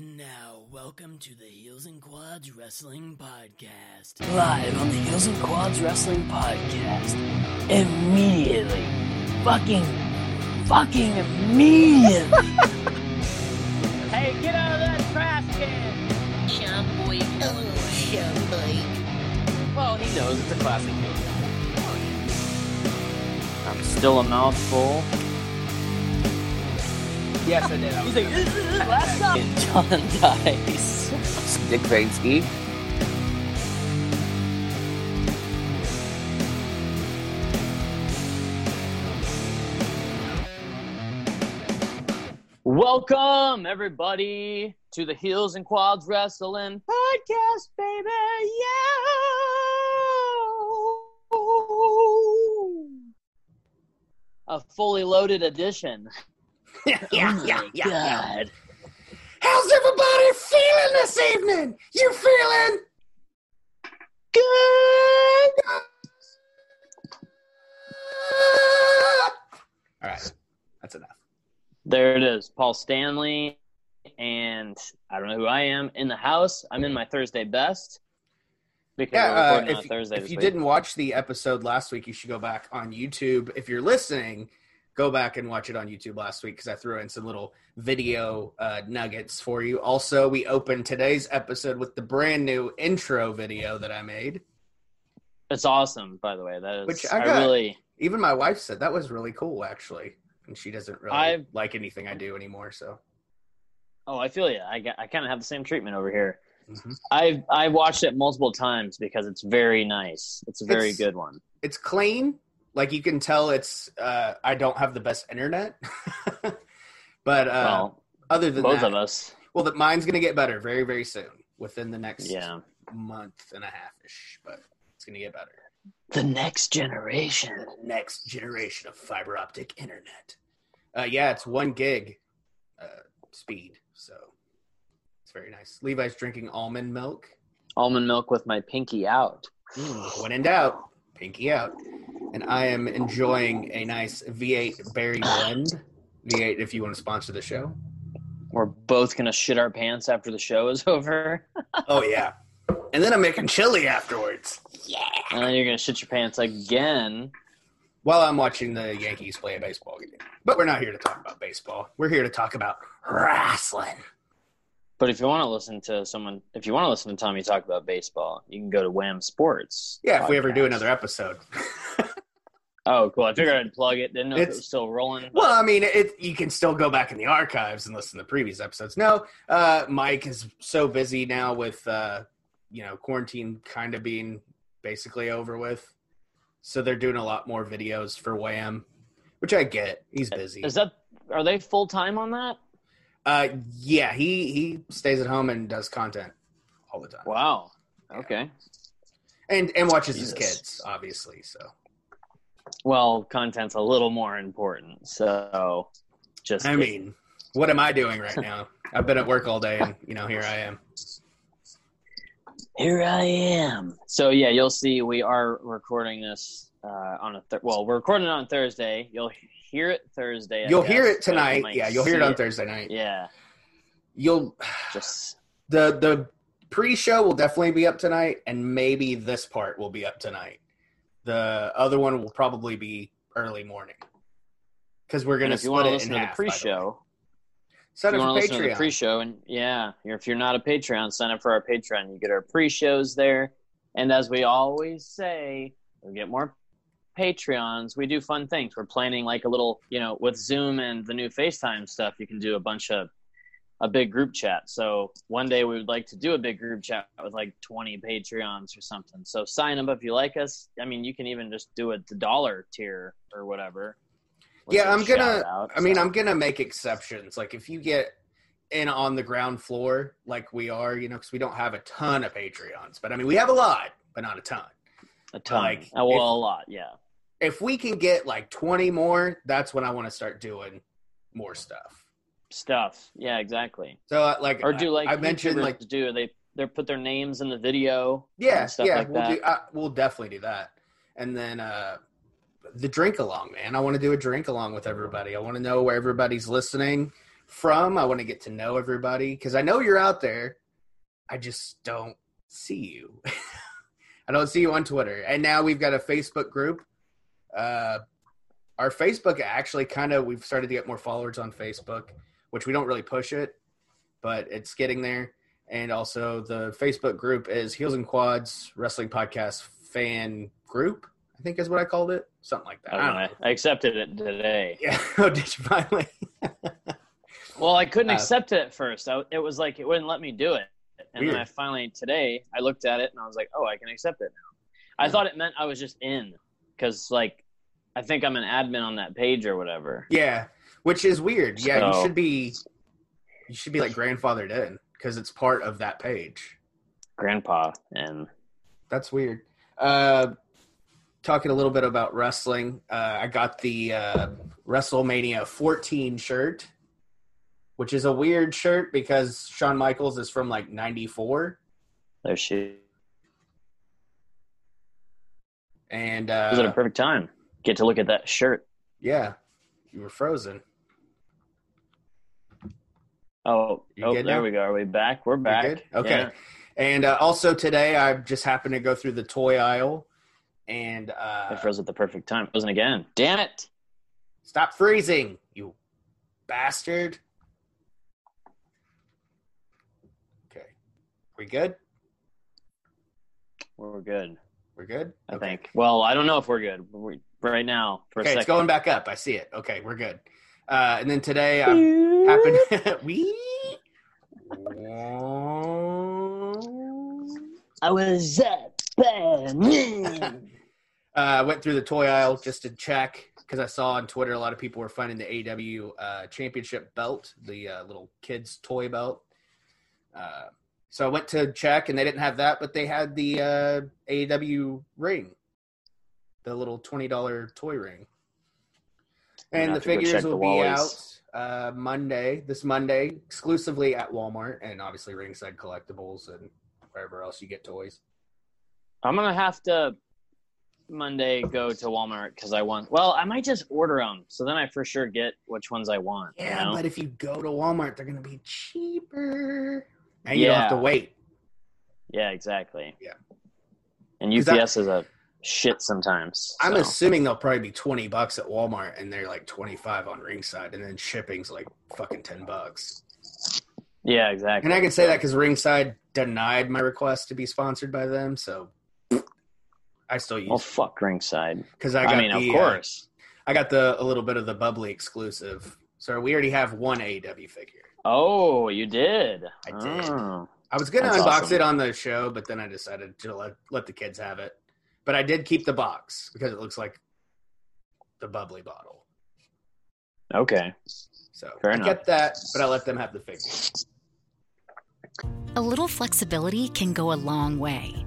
And now, welcome to the Heels and Quads Wrestling Podcast. Live on the Heels and Quads Wrestling Podcast. Immediately. Fucking, fucking immediately. Hey, get out of that trash can! Sean Boy, hello, Sean Boy. Well, he knows it's a classic movie. I'm still a mouthful. Yes, I did. He's like, last up. John Dice. Dick Vansky. Welcome, everybody, to the Heels and Quads Wrestling Podcast, baby. Yeah. A fully loaded edition. Yeah, yeah, yeah, Oh my How's everybody feeling this evening? You feeling good? All right, that's enough. There it is. Paul Stanley. And I don't know who I am in the house. I'm in my Thursday best. Because Yeah, uh, recording on if, Thursday if you week. didn't watch the episode last week, you should go back on YouTube. If you're listening, go back and watch it on YouTube last week because I threw in some little video uh, nuggets for you. Also, we opened today's episode with the brand new intro video that I made. It's awesome, by the way. That is Which I, I really Even my wife said that was really cool, actually. And she doesn't really I've- like anything I do anymore. So Oh, I feel you. I, got- I kind of have the same treatment over here. Mhm. I've I watched it multiple times because it's very nice. It's a very It's- good one. it's clean. Like you can tell, it's uh, I don't have the best internet, but uh, well, other than both that, of us. well, that mine's gonna get better very, very soon, within the next Yeah. month and a half ish. But it's gonna get better. The next generation. The next generation of fiber optic internet. Uh, yeah, it's one gig uh, speed, so it's very nice. Levi's drinking almond milk. Almond milk with my pinky out. Mm, when in doubt, pinky out. And I am enjoying a nice V8 berry blend. V8, if you want to sponsor the show. We're both gonna shit our pants after the show is over, Oh yeah. And then I'm making chili afterwards. Yeah. And then you're gonna shit your pants again. While I'm watching the Yankees play a baseball game. But we're not here to talk about baseball. We're here to talk about wrestling. But if you want to listen to someone, if you want to listen to Tommy talk about baseball, you can go to Wham Sports. Yeah, if we ever do another episode. Oh, cool! I figured I'd plug it. Didn't know if it It's- was still rolling. well, I mean, it you can still go back in the archives and listen to previous episodes. No, uh, Mike is so busy now with uh, you know quarantine kind of being basically over with, so they're doing a lot more videos for Wham, which I get. He's busy. Is that are they full time on that? Uh, yeah, he he stays at home and does content all the time, Wow. Okay. and and watches his kids, obviously. So Well, content's a little more important. So, just I mean, what am I doing right now? I've been at work all day, and you know, here I am. Here I am. So yeah, you'll see. We are recording this uh, on a th- well. We're recording it on Thursday. You'll hear it Thursday. I You'll hear it but you tonight. Yeah, you'll hear it on Thursday night. Yeah, You'll just the the pre-show will definitely be up tonight, and maybe this part will be up tonight. The other one will probably be early morning because we're gonna if you want split to it listen in to the half. by way. pre-show, Sign you up want to listen to the pre-show, and yeah, if you're not a Patreon, sign up for our Patreon. You get our pre-shows there, and as we always say, we get more Patreons. We do fun things. We're planning like a little, you know, with Zoom and the new FaceTime stuff. You can do a bunch of a big group chat. So one day we would like to do a big group chat with like 20 Patreons or something. So sign up if you like us. I mean, you can even just do it the dollar tier or whatever. Yeah, I'm gonna. out, I mean, so. I'm gonna make exceptions. Like if you get in on the ground floor, like we are, you know, because we don't have a ton of Patreons, but I mean, we have a lot, but not a ton. a ton. like, oh, well, if- a lot. Yeah. If we can get like 20 more, that's when I want to start doing more stuff. Stuff. Yeah, exactly. So, uh, like, Or do like I mentioned, YouTubers like, do they they put their names in the video? yeah, stuff yeah, like we'll that. do. Uh, we'll definitely do that. And then uh the drink along, man. I want to do a drink along with everybody. I want to know where everybody's listening from. I want to get to know everybody because I know you're out there. I just don't see you. I don't see you on Twitter. And now we've got a Facebook group. Uh, our Facebook actually kind of we've started to get more followers on Facebook, which we don't really push it, but it's getting there. And also the Facebook group is Heels and Quads Wrestling Podcast fan group. I think is what I called it, something like that. I, I don't don't know. know. I accepted it today. Yeah. Oh, did you finally? Well, I couldn't Uh, accept it at first. I, it was like it wouldn't let me do it. And Weird. then I finally today I looked at it and I was like, oh, I can accept it now. I thought it meant I was just in because like I think I'm an admin on that page or whatever. yeah, which is weird. Yeah, you should be. You should be like grandfathered in because it's part of that page. Grandpa and That's weird. Uh, talking a little bit about wrestling, uh, I got the uh, WrestleMania 14 shirt, which is a weird shirt because Shawn Michaels is from like 94. there she And was at a uh, perfect time. Get to look at that shirt. yeah, you were frozen. Oh, You oh there now? we go. Are we back? We're back. Okay. Yeah. And uh, also today, I just happened to go through the toy aisle and I uh, froze at the perfect time. It wasn't again. Damn it. stop freezing, you bastard. Okay, we good? We're good. We're good. I okay. think. Well, I don't know if we're good. We, right now, for Okay, it's going back up. I see it. Okay, we're good. Uh, and then today, I happened. we. I was up. bad. uh, went through the toy aisle just to check because I saw on Twitter a lot of people were finding the AEW uh, championship belt, the uh, little kids toy belt. Uh, so I went to check and they didn't have that, but they had the uh, AEW ring, the little twenty dollar toy ring. And the have to go check figures the will be out uh, Monday, this Monday, exclusively at Walmart and obviously Ringside Collectibles and wherever else you get toys. I'm gonna have to Monday go to Walmart because I want. Well, I might just order them, so then I for sure get which ones I want. you Yeah, know? but if you go to Walmart, they're to be cheaper. And you don't have to wait. yeah, exactly. Yeah. And I- UPS is a shit sometimes. I'm so. assuming they'll probably be 20 bucks at Walmart and they're like 25 on Ringside and then shipping's like fucking 10 bucks. yeah, exactly. And I can say that cuz Ringside denied my request to be sponsored by them, so I still Well, use fuck ringside. cuz I I, got mean, the, of uh, course. I got the a little bit of the bubbly exclusive. So we already have one AEW figure. Oh, you did. I did. Oh. I was gonna That's unbox awesome. it on the show, but then I decided to let let the kids have it. But I did keep the box because it looks like the bubbly bottle. Okay. So Fair I enough. kept that, but I let them have the figure. A little flexibility can go a long way.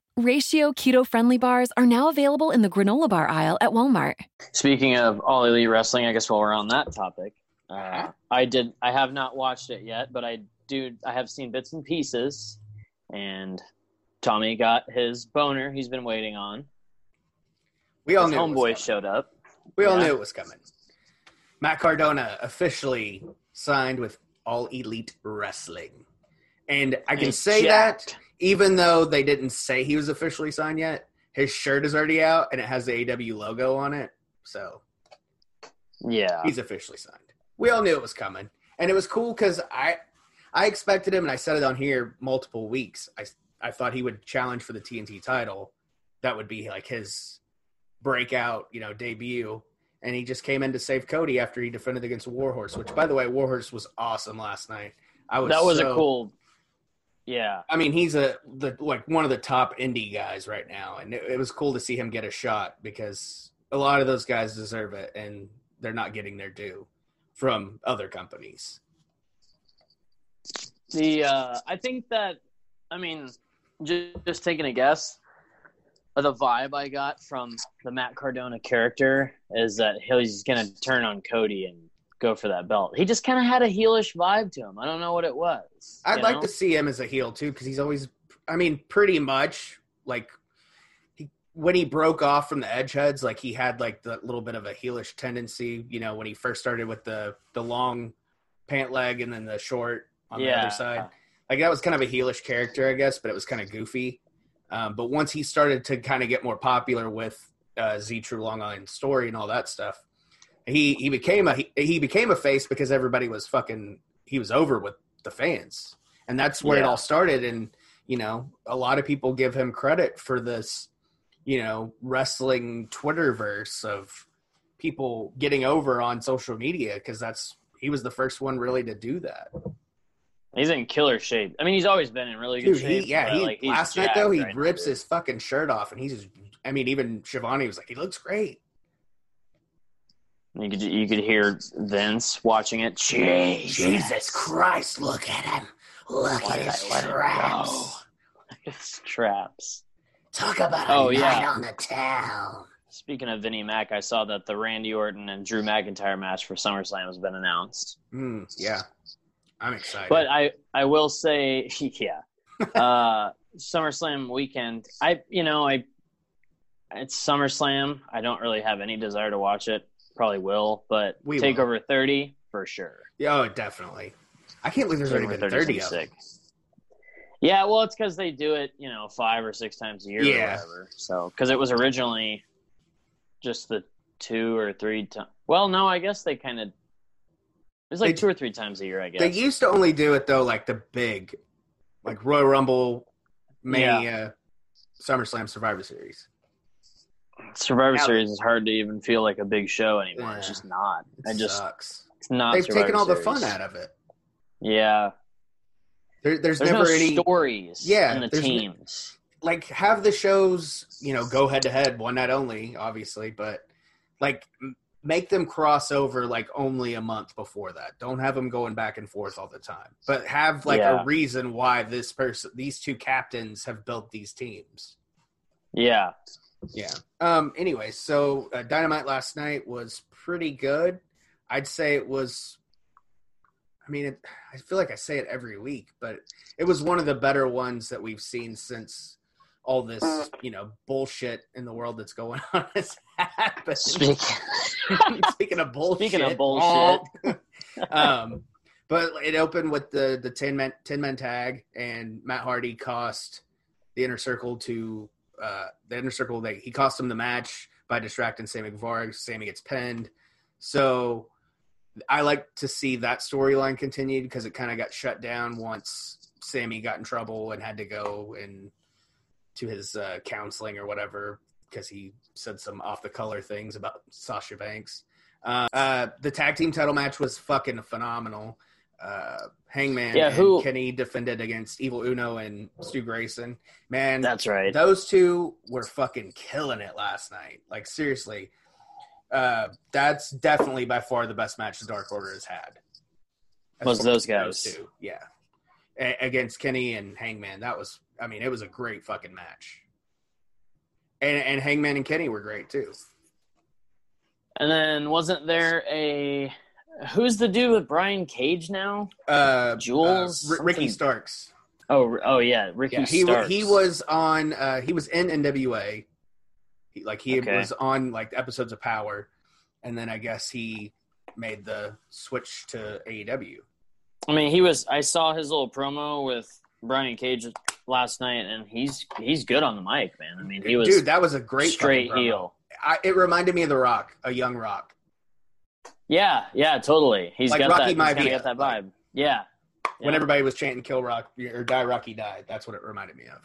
Ratio keto friendly bars are now available in the granola bar aisle at Walmart. Speaking of all elite wrestling, I guess while we're on that topic, uh, I did. I have not watched it yet, but I do. I have seen bits and pieces, and Tommy got his boner. He's been waiting on. We all His knew it homeboy showed up. We all Yeah. knew it was coming. Matt Cardona officially signed with All Elite Wrestling. And I can He's say jacked. that even though they didn't say he was officially signed yet, his shirt is already out and it has the AEW logo on it. So Yeah, he's officially signed. We all knew it was coming. And it was cool because I I expected him and I said it on here multiple weeks. I I thought he would challenge for the TNT title. That would be like his breakout, you know, debut. And he just came in to save Cody after he defended against Warhorse, which by the way, Warhorse was awesome last night. I was that was so- a cool. Yeah, I mean, he's a the like one of the top indie guys right now, and it, it was cool to see him get a shot because a lot of those guys deserve it, and they're not getting their due from other companies. the uh, I think that I mean, just, just taking a guess, the vibe I got from the Matt Cardona character is that he's going to turn on Cody and go for that belt. He just kind of had a heelish vibe to him. I don't know what it was. I'd like know? to see him as a heel too, because he's always, I mean, pretty much like he when he broke off from the Edgeheads, like he had like the little bit of a heelish tendency. You know, when he first started with the the long pant leg and then the short on the other side. Like that was kind of a heelish character, I guess, but it was kind of goofy. Um, but once he started to kind of get more popular with uh, Z True Long Island Story and all that stuff, he he became a he, he became a face because everybody was fucking he was over with the fans, and that's where it all started. And you know, a lot of people give him credit for this, you know, wrestling Twitterverse of people getting over on social media because that's he was the first one really to do that. He's in killer shape. I mean, he's always been in really good Dude, he shape. yeah, he like, last night though he right rips dude. his fucking shirt off and he's just I mean even Shivani was like he looks great. You could you could hear Vince watching it. Jesus, Christ, look at him. Look Why did I let him go? His traps. Talk about a Oh, night yeah. on the town. Speaking of Vinnie Mac, I saw that the Randy Orton and Drew McIntyre match for SummerSlam has been announced. Mm, yeah. I'm excited. But I, I will say, yeah, uh, SummerSlam weekend. I, you know, I, it's SummerSlam. I don't really have any desire to watch it. Probably will, but We will. Takeover 30 for sure. yeah, oh, definitely. I can't believe there's already been 30 's 30 gonna of them. Yeah, well, it's because they do it, you know, five or six times a year Yeah. or whatever. So, because it was originally just the two or three times. Well, no, I guess they kind of. It's like They- two or three times a year, I guess. They used to only do it though, like the big, like Royal Rumble, Mania, SummerSlam, Survivor Series. Survivor Yeah. Series is hard to even feel like a big show anymore. It's just not. It I just sucks. it's not. They've Survivor taken all the fun out of it. Yeah, There, there's, there's never no any stories. Yeah, in the there's n- teams. like have the shows you know go head to head one night only obviously but like m- make them cross over like only a month before that don't have them going back and forth all the time but have like Yeah. a reason why this person these two captains have built these teams yeah, yeah. Um anyway so uh, dynamite last night was pretty good. I'd say it was i mean it, i feel like i say it every week but it was one of the better ones that we've seen since all this you know bullshit in the world that's going on has happened. Speaking, speaking of bullshit. Speaking of bullshit. um but it opened with the the 10 man 10 man tag and matt hardy cost the inner circle to uh the inner circle they he cost him the match by distracting sammy guevara sammy gets pinned so i like to see that storyline continued because it kind of got shut down once sammy got in trouble and had to go and to his uh, counseling or whatever because he said some off the color things about sasha banks Uh, uh, the tag team title match was fucking phenomenal. Uh, Hangman Yeah, and who- Kenny defended against Evil Uno and Stu Grayson. Man, That's right. those two were fucking killing it last night. Like seriously, uh, that's definitely by far the best match the Dark Order has had. As Was those guys. two, yeah, A- against Kenny and Hangman. That was, I mean, it was a great fucking match. And and Hangman and Kenny were great too. And then wasn't there a who's the dude with Brian Cage now? Uh, Jules? uh, R- Ricky Starks. Oh, oh yeah, Ricky Yeah, he Starks. he was on. Uh, he was in NWA. He, like he Okay. was on like episodes of Power, and then I guess he made the switch to AEW. I mean, he was. I saw his little promo with Brian Cage last night, and he's he's good on the mic, man. I mean, he was Dude, that was a great straight heel. I, it reminded me of The Rock, a young Rock. Yeah, yeah, totally. He's Like got Rocky that. He's get that like- vibe. Yeah. When Yeah. everybody was chanting "Kill Rock" or "Die Rocky Die," that's what it reminded me of.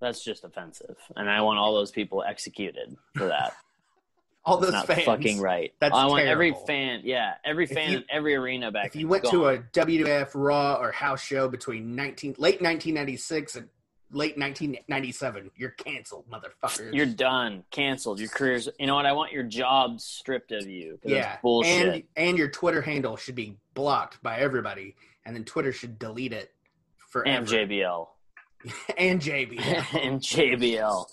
That's just offensive, and I want all those people executed for that. All those Not fans. fucking right. That's I want every fan. Yeah, every fan you- in every arena back. If you went gone. to a WWF Raw or house show between 19, late 1996 and late 1997, you're canceled, motherfucker. You're done, canceled. Your career's. You know what? I want your job stripped of you. yeah, bullshit. and and your Twitter handle should be blocked by everybody, and then Twitter should delete it forever. And, JBL and JB. and JBL.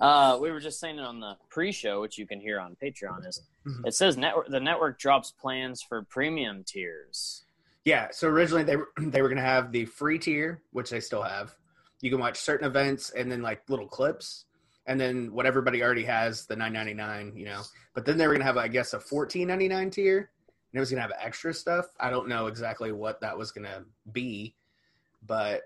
Uh, we were just saying it on the pre-show, which you can hear on Patreon. Is Mhm. it says network the network drops plans for premium tiers. Yeah, so originally they were they were gonna have the free tier, which they still have. You can watch certain events and then like little clips, and then what everybody already has, the nine ninety nine, you know. But then they were gonna have, I guess, a fourteen ninety nine tier, and it was gonna have extra stuff. I don't know exactly what that was gonna be, but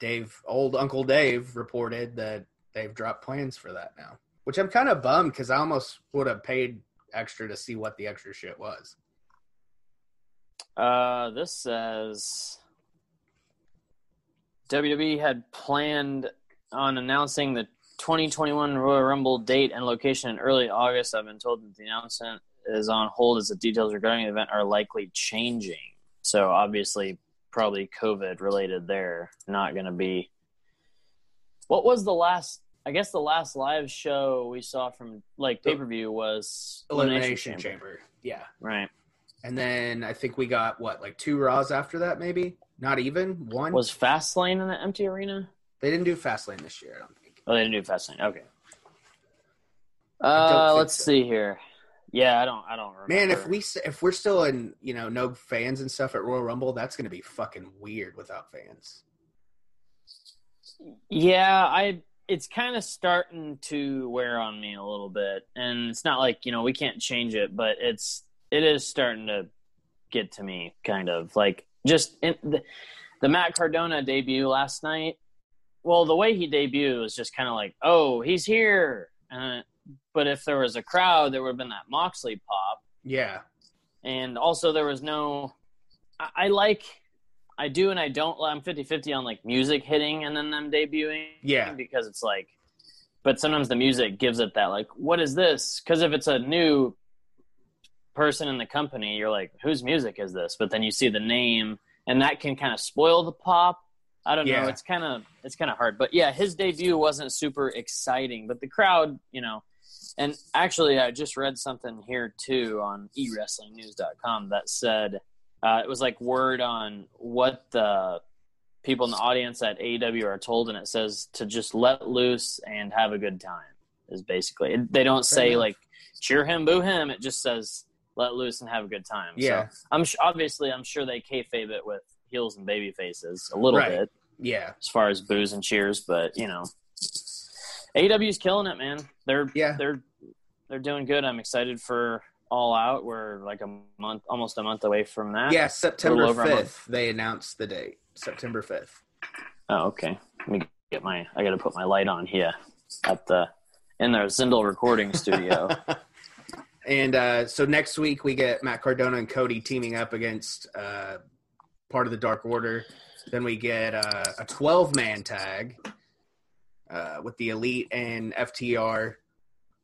Dave, old Uncle Dave, reported that they've dropped plans for that now, which I'm kind of bummed because I almost would have paid extra to see what the extra shit was. Uh, this says WWE had planned on announcing the 2021 Royal Rumble date and location in early August. I've been told that the announcement is on hold as the details regarding the event are likely changing. So obviously, probably COVID related there. Not going to be. What was the last? I guess the last live show we saw from like pay per view was Elimination Chamber. Yeah. Right. And then I think we got what, like two Raws after that, maybe? Not even one. Was Fastlane in the empty arena? they didn't do Fastlane this year? I don't think. Oh, they didn't do Fastlane. Okay. Uh, let's so. see here. Yeah, I don't. I don't remember. Man, if we if we're still in, you know, no fans and stuff at Royal Rumble, that's going to be fucking weird without fans. Yeah, I. It's kind of starting to wear on me a little bit, and it's not like you know we can't change it, but it's it is starting to get to me, kind of like just in the, the Matt Cardona debut last night. Well, the way he debuted was just kind of like, oh, he's here. Uh, but if there was a crowd, there would have been that Moxley pop. Yeah. and also there was no I, I like i do and i don't i'm 50-50 on like music hitting and then them debuting Yeah. because it's like but sometimes the music gives it that like what is this because if it's a new person in the company you're like whose music is this but then you see the name and that can kind of spoil the pop i don't Yeah. know it's kind of it's kind of hard but yeah his debut wasn't super exciting but the crowd you know and actually, I just read something here too on eWrestlingNews.com that said uh, it was like word on what the people in the audience at AEW are told, and it says to just let loose and have a good time. Is basically they don't say like cheer him, boo him. It just says let loose and have a good time. Yeah. So I'm sh- obviously I'm sure they kayfabe it with heels and baby faces a little Right. bit Yeah. as far as boos and cheers, but you know, AEW's killing it, man. They're Yeah. they're they're doing good. I'm excited for All Out. We're like a month, almost a month away from that. Yeah. September little over a month. 5th, they announced the date. September 5th. Oh, okay. Let me get my. I got to put my light on here at the in their Zindel recording studio. And uh, so next week we get Matt Cardona and Cody teaming up against uh, part of the Dark Order. Then we get uh, a 12 man tag uh, with the Elite and FTR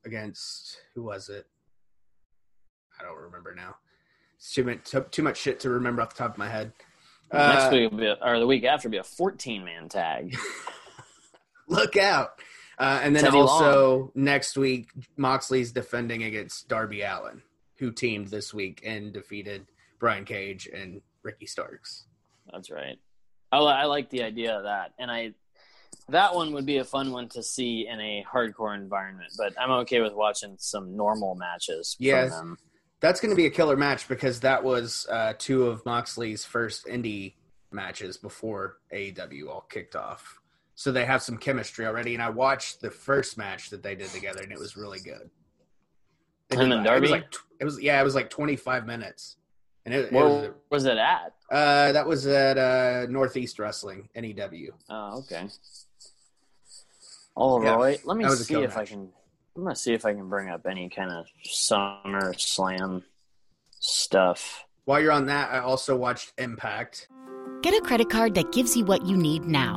against who was it? I don't remember now. It's too much too, too much shit to remember off the top of my head. Next Uh, week will be a, or the week after will be a 14 man tag. look out. Uh, and then Teddy also next week, Moxley's defending against Darby Allin, who teamed this week and defeated Brian Cage and Ricky Starks. That's right. I, I like the idea of that, and I that one would be a fun one to see in a hardcore environment. But I'm okay with watching some normal matches. them. That's going to be a killer match because that was uh, two of Moxley's first indie matches before AEW all kicked off. So they have some chemistry already. And I watched the first match that they did together, and it was really good. They Him did and like- It was, Darby? like, it was yeah, it was like 25 minutes, and it, it was was it at? uh, that was at uh, Northeast Wrestling NEW. Oh, okay. All Yeah, right. Let me that was a see killer if I can. I'm gonna see if I can bring up any kind of summer slam stuff. While you're on that, I also watched Impact. Get a credit card that gives you what you need now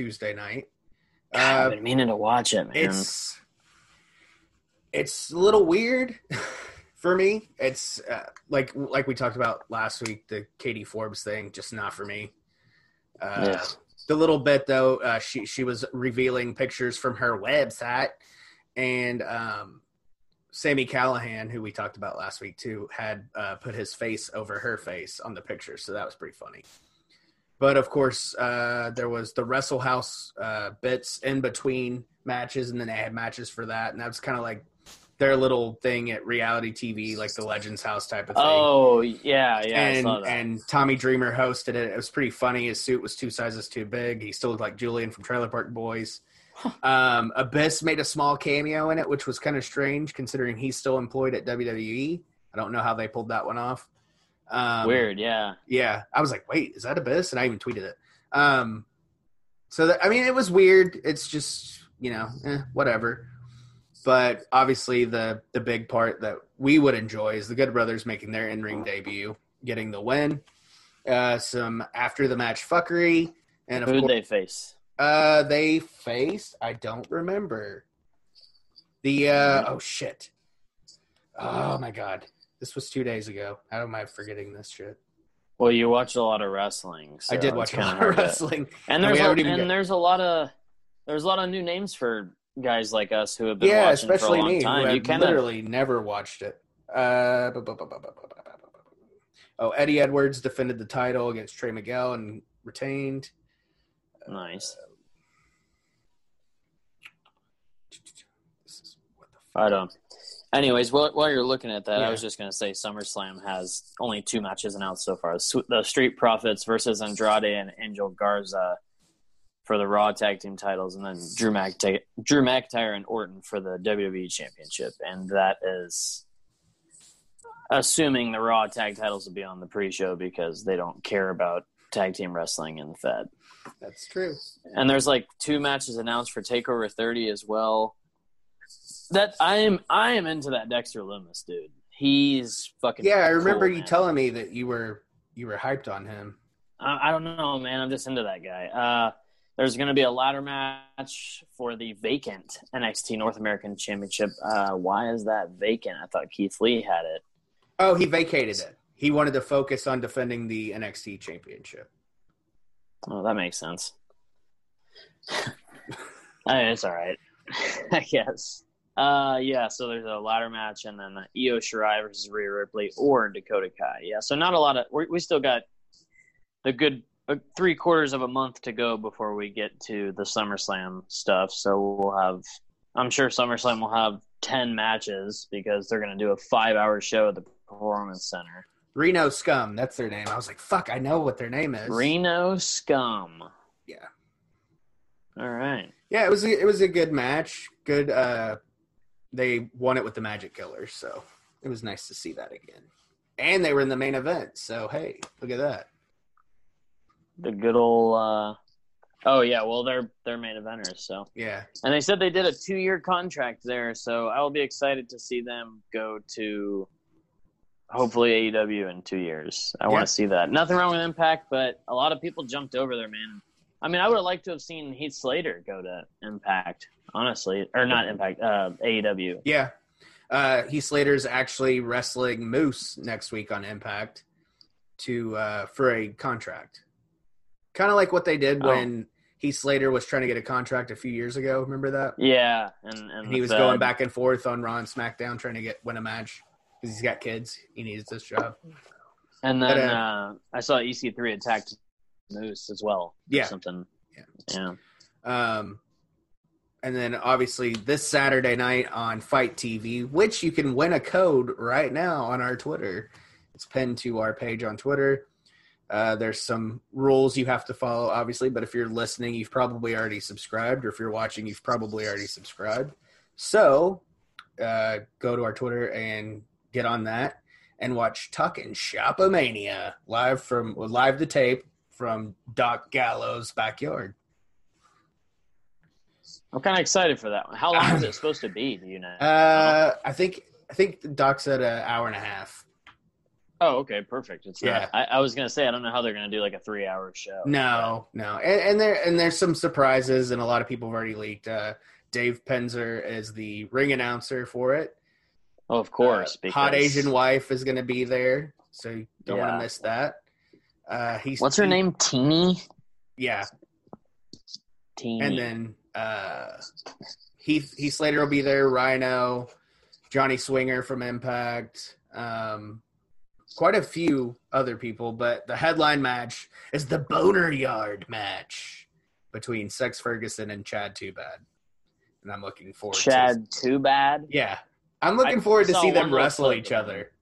Tuesday night. God, I've Uh, been meaning to watch it, man. it's it's a little weird for me. It's uh, like like we talked about last week, the Katie Forbes thing, just not for me. Uh, Yeah. The little bit though, uh, she she was revealing pictures from her website, and um, Sami Callihan, who we talked about last week too, had uh, put his face over her face on the picture, so that was pretty funny. But of course, uh, there was the Wrestle House uh, bits in between matches, and then they had matches for that, and that was kind of like their little thing at reality TV, like the Legends House type of thing. oh yeah, yeah. I and saw that. and Tommy Dreamer hosted it. It was pretty funny. His suit was two sizes too big. He still looked like Julian from Trailer Park Boys. um, Abyss made a small cameo in it, which was kind of strange considering he's still employed at WWE. I don't know how they pulled that one off. Um, Weird, yeah. yeah, I was like, wait, is that Abyss? And I even tweeted it. Um, so that, I mean, it was weird. It's just you know, eh, whatever. But obviously, the the big part that we would enjoy is the Good Brothers making their in ring debut, getting the win. Uh, some after the match fuckery, and Who did they face? uh, they faced. I don't remember. The uh, oh shit. Oh my god, this was two days ago. How am I forgetting this shit? Well, you watch a lot of wrestling. So I did watch a lot of wrestling, and there's and, a, and there's a lot of there's a lot of new names for guys like us who have been yeah, watching especially for a long me, time. You kinda... literally never watched it. Oh, Eddie Edwards defended the title against Trey Miguel and retained. Nice. I don't. Anyways, while, while you're looking at that, Yeah. I was just going to say SummerSlam has only two matches announced so far: the Street Profits versus Andrade and Angel Garza for the Raw Tag Team titles, and then Drew McIntyre, Drew McIntyre and Orton for the WWE Championship. And that is assuming the Raw Tag titles will be on the pre-show because they don't care about tag team wrestling in the Fed. That's true. And there's like two matches announced for Takeover 30 as well. That I am I am into that Dexter Lumis dude. He's fucking Yeah, I remember cool, you man. telling me that you were you were hyped on him. I, I don't know, man. I'm just into that guy. Uh, there's going to be a ladder match for the vacant NXT North American Championship. Uh, why is that vacant? I thought Keith Lee had it. Oh, he vacated it. He wanted to focus on defending the NXT championship. Oh, that makes sense. I mean, it's all right, I guess. Uh, yeah. So there's a ladder match, and then Io Shirai versus Rhea Ripley or Dakota Kai. Yeah. So not a lot of. we we still got the good uh, three quarters of a month to go before we get to the SummerSlam stuff. So we'll have. I'm sure SummerSlam will have ten matches because they're going to do a five hour show at the Performance Center. Reno Scum, that's their name. I was like, fuck, I know what their name is. Reno Scum. Yeah. All right. Yeah, it was a, it was a good match. Good. uh They won it with the Magic Killers, so it was nice to see that again. And they were in the main event, so hey, look at that. The good old. uh Oh yeah, well they're they're main eventers, so Yeah, and they said they did a two year contract there, so I will be excited to see them go to hopefully AEW in two years. I Yeah. want to see that. Nothing wrong with Impact, but a lot of people jumped over there, man. I mean, I would have liked to have seen Heath Slater go to Impact, honestly, or not Impact, uh, AEW. yeah. Uh Heath Slater's actually wrestling Moose next week on Impact to uh for a contract. Kind of like what they did Oh. when Heath Slater was trying to get a contract a few years ago. Remember that? Yeah, and and, And he was going back and forth on Raw and SmackDown trying to get win a match because he's got kids. He needs this job. And then But, uh, I saw EC3 attacked Moose as well. or Yeah. something. Yeah. yeah. Um, and then obviously this Saturday night on FITE TV, which you can win a code right now on our Twitter. It's pinned to our page on Twitter. Uh, there's some rules you have to follow, obviously, but if you're listening, you've probably already subscribed, or if you're watching, you've probably already subscribed. So uh, go to our Twitter and get on that and watch Talk 'N Shop-A-Mania live from live the tape from Doc Gallows' backyard. I'm kind of excited for that one. How long is it supposed to be? Do you know? Uh, I think I think doc said an hour and a half. oh, okay, perfect. It's yeah. not. I, I was gonna say I don't know how they're gonna do like a three-hour show. No, no, and, and there and there's some surprises, and a lot of people have already leaked. Uh, Dave Penzer is the ring announcer for it. Oh, of course. Uh, because hot Asian wife is going to be there, so you don't want to miss that. Uh, he's What's her he- name? Teeny. Yeah, Teeny. and then uh, Heath Heath Slater will be there. Rhino, Johnny Swinger from Impact, um, quite a few other people. But the headline match is the Boner Yard match between Sex Ferguson and Chad Too Bad, and I'm looking forward. to Chad. Too bad. Yeah, I'm looking I forward to see them wrestle each other.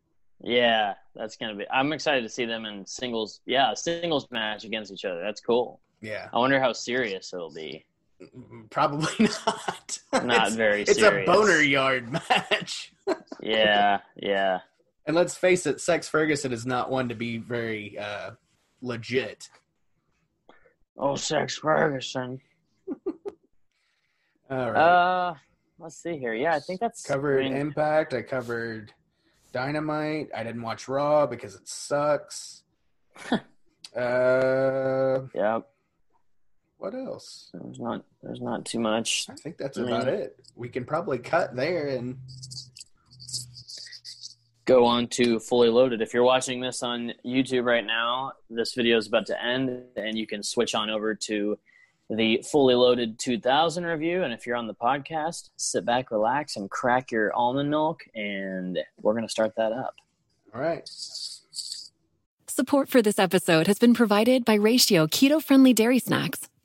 Yeah, that's gonna be. I'm excited to see them in singles. Yeah, singles match against each other. That's cool. Yeah, I wonder how serious it'll be. probably not. Not It's- very It's serious. a Boner Yard match. Yeah, yeah. And let's face it, Sex Ferguson is not one to be very uh, legit. Oh, Sex Ferguson. All right. Uh, let's see here. Yeah, I think that's covered I mean, Impact. I covered Dynamite. I didn't watch Raw because it sucks. uh, yeah, what else? there's not there's not too much. I think that's I mean- about it. We can probably cut there and Go on to fully loaded. If you're watching this on YouTube right now, this video is about to end, and you can switch on over to the fully loaded 2000 review. And if you're on the podcast, sit back, relax, and crack your almond milk, and we're gonna start that up. all right. Support for this episode has been provided by Ratio keto friendly dairy snacks.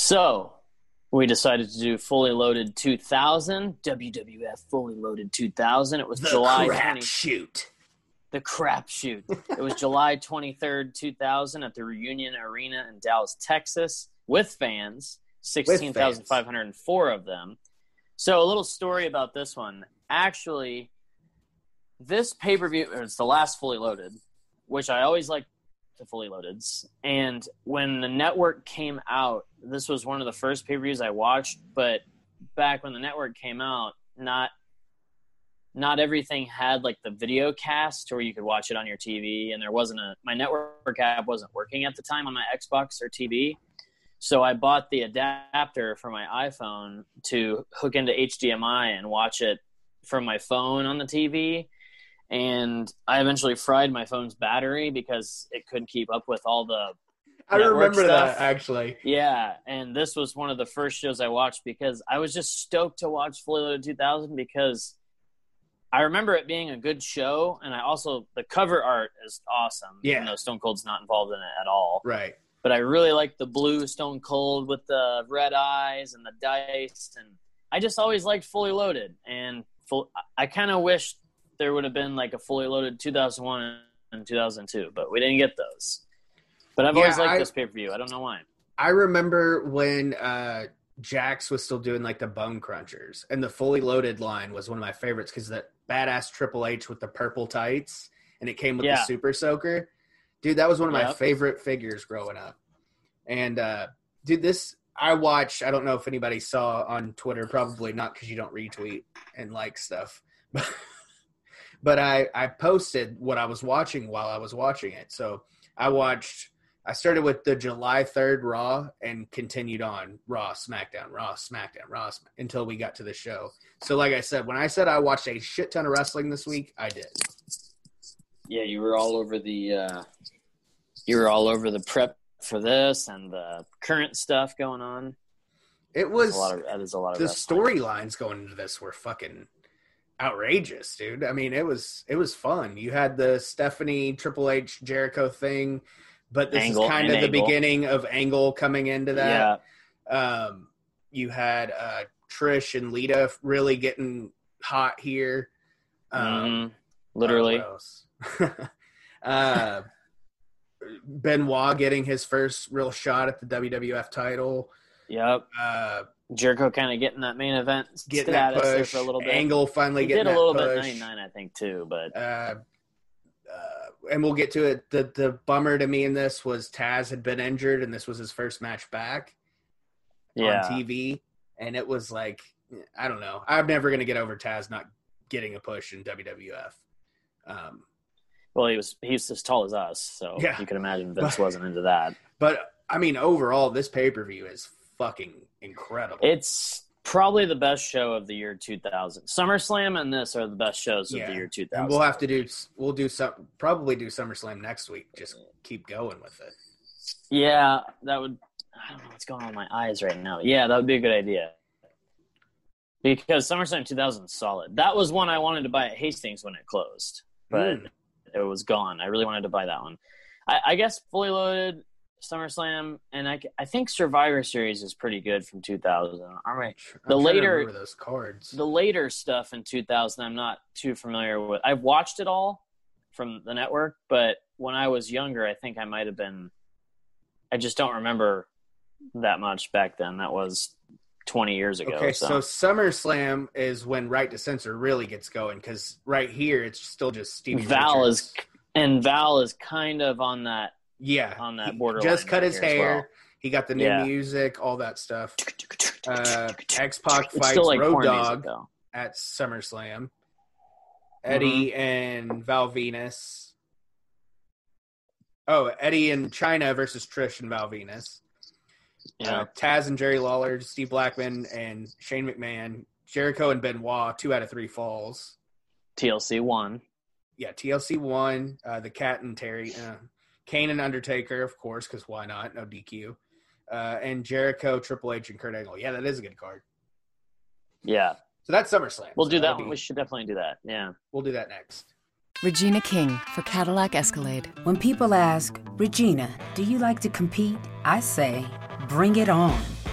So, we decided to do fully loaded 2000 WWF fully loaded 2000. It was The July crap 20, shoot. the crap shoot. it was July 23rd, 2000 at the Reunion Arena in Dallas, Texas with fans, 16,504 of them. So a little story about this one. Actually, this pay-per-view it's the last fully loaded, which I always like the fully loadeds. And when the network came out, this was one of the first pay-per-views I watched, but back when the network came out, not not everything had like the video cast where you could watch it on your TV and there wasn't a my network app wasn't working at the time on my Xbox or TV. So I bought the adapter for my iPhone to hook into HDMI and watch it from my phone on the TV. And I eventually fried my phone's battery because it couldn't keep up with all the I remember stuff. that actually. yeah, and this was one of the first shows I watched because I was just stoked to watch Fully Loaded 2000 because I remember it being a good show, and I also the cover art is awesome. Yeah. even though Stone Cold's not involved in it at all. Right. But I really like the blue Stone Cold with the red eyes and the dice, and I just always liked Fully Loaded. And full, I kind of wish there would have been like a Fully Loaded 2001 and 2002, but we didn't get those. But I've always liked I- this pay per view. I don't know why. I remember when uh, Jakks was still doing like the bone crunchers, and the fully loaded line was one of my favorites because that badass Triple H with the purple tights, and it came with the Super Soaker. Dude, that was one of my favorite figures growing up. And uh, dude, this I watched. I don't know if anybody saw on Twitter. Probably not because you don't retweet and like stuff. but I I posted what I was watching while I was watching it. So I watched. I started with the July 3rd Raw and continued on Raw, SmackDown, Raw, SmackDown, Raw, Smack- until we got to the show. So, like I said, when I said I watched a shit ton of wrestling this week, I did. Yeah, you were all over the uh, you were all over the prep for this and the current stuff going on. It That's was a lot of that is a lot of the storylines going into this were fucking outrageous, dude. I mean, it was it was fun. You had the Stephanie Triple H Jericho thing, but this Angle is kind of the Angle. beginning of Angle coming into that. Yeah, Um, you had uh, Trish and Lita really getting hot here. Um, mhm. literally. else? uh, Benoit getting his first real shot at the WWF title. Yep. Uh, Jericho kind of getting that main event getting that push. for a little bit. Angle finally he getting did a little bit 99, I think, too. But Uh, uh, and we'll get to it. The the bummer to me in this was Taz had been injured, and this was his first match back yeah, on TV, and it was like I don't know. I'm never gonna get over Taz not getting a push in WWF. Um, well, he was he's as tall as us, so Yeah. you can imagine Vince But- wasn't into that. but I mean, overall, this pay per view is fucking incredible. It's probably the best show of the year 2000. SummerSlam and this are the best shows of Yeah. the year 2000. and we'll have to do we'll do some probably do SummerSlam next week. Just keep going with it. Yeah, that would. I don't know what's going on with my eyes right now. Yeah, that would be a good idea. Because SummerSlam 2000 is solid. That was one I wanted to buy at Hastings when it closed, but Mm. it was gone. I really wanted to buy that one. I, I guess fully loaded SummerSlam, and I, I think Survivor Series is pretty good from 2000. All right, The later- those cards. the later stuff in 2000 i'm not too familiar with i've watched it all from the network but when i was younger i think i might have been i just don't remember that much back then that was 20 years ago Okay, so, so SummerSlam is when Right to Censor really gets going because right here it's still just Stevie. val Richards. is and val is kind of on that yeah on that he borderline Just cut his hair. well. He got the new Yeah. music, all that stuff. Uh, X Pac it's fights like Road Dog music at SummerSlam. Eddie and Val Venis. Oh, Eddie and Chyna versus Trish and Val Venis. yeah Uh, Taz and Jerry Lawler, Steve Blackman and Shane McMahon, Jericho and Benoit, two out of three falls. tlc one Yeah, TLC one Uh, the Cat and Terri, uh, Kane and Undertaker, of course, because why not? No DQ. Uh, and Jericho, Triple H, and Kurt Angle. Yeah, that is a good card. yeah So that's SummerSlam. we'll So do that be- we should definitely do that yeah We'll do that next. Regina King for Cadillac Escalade. When people ask, Regina, do you like to compete? I say, bring it on.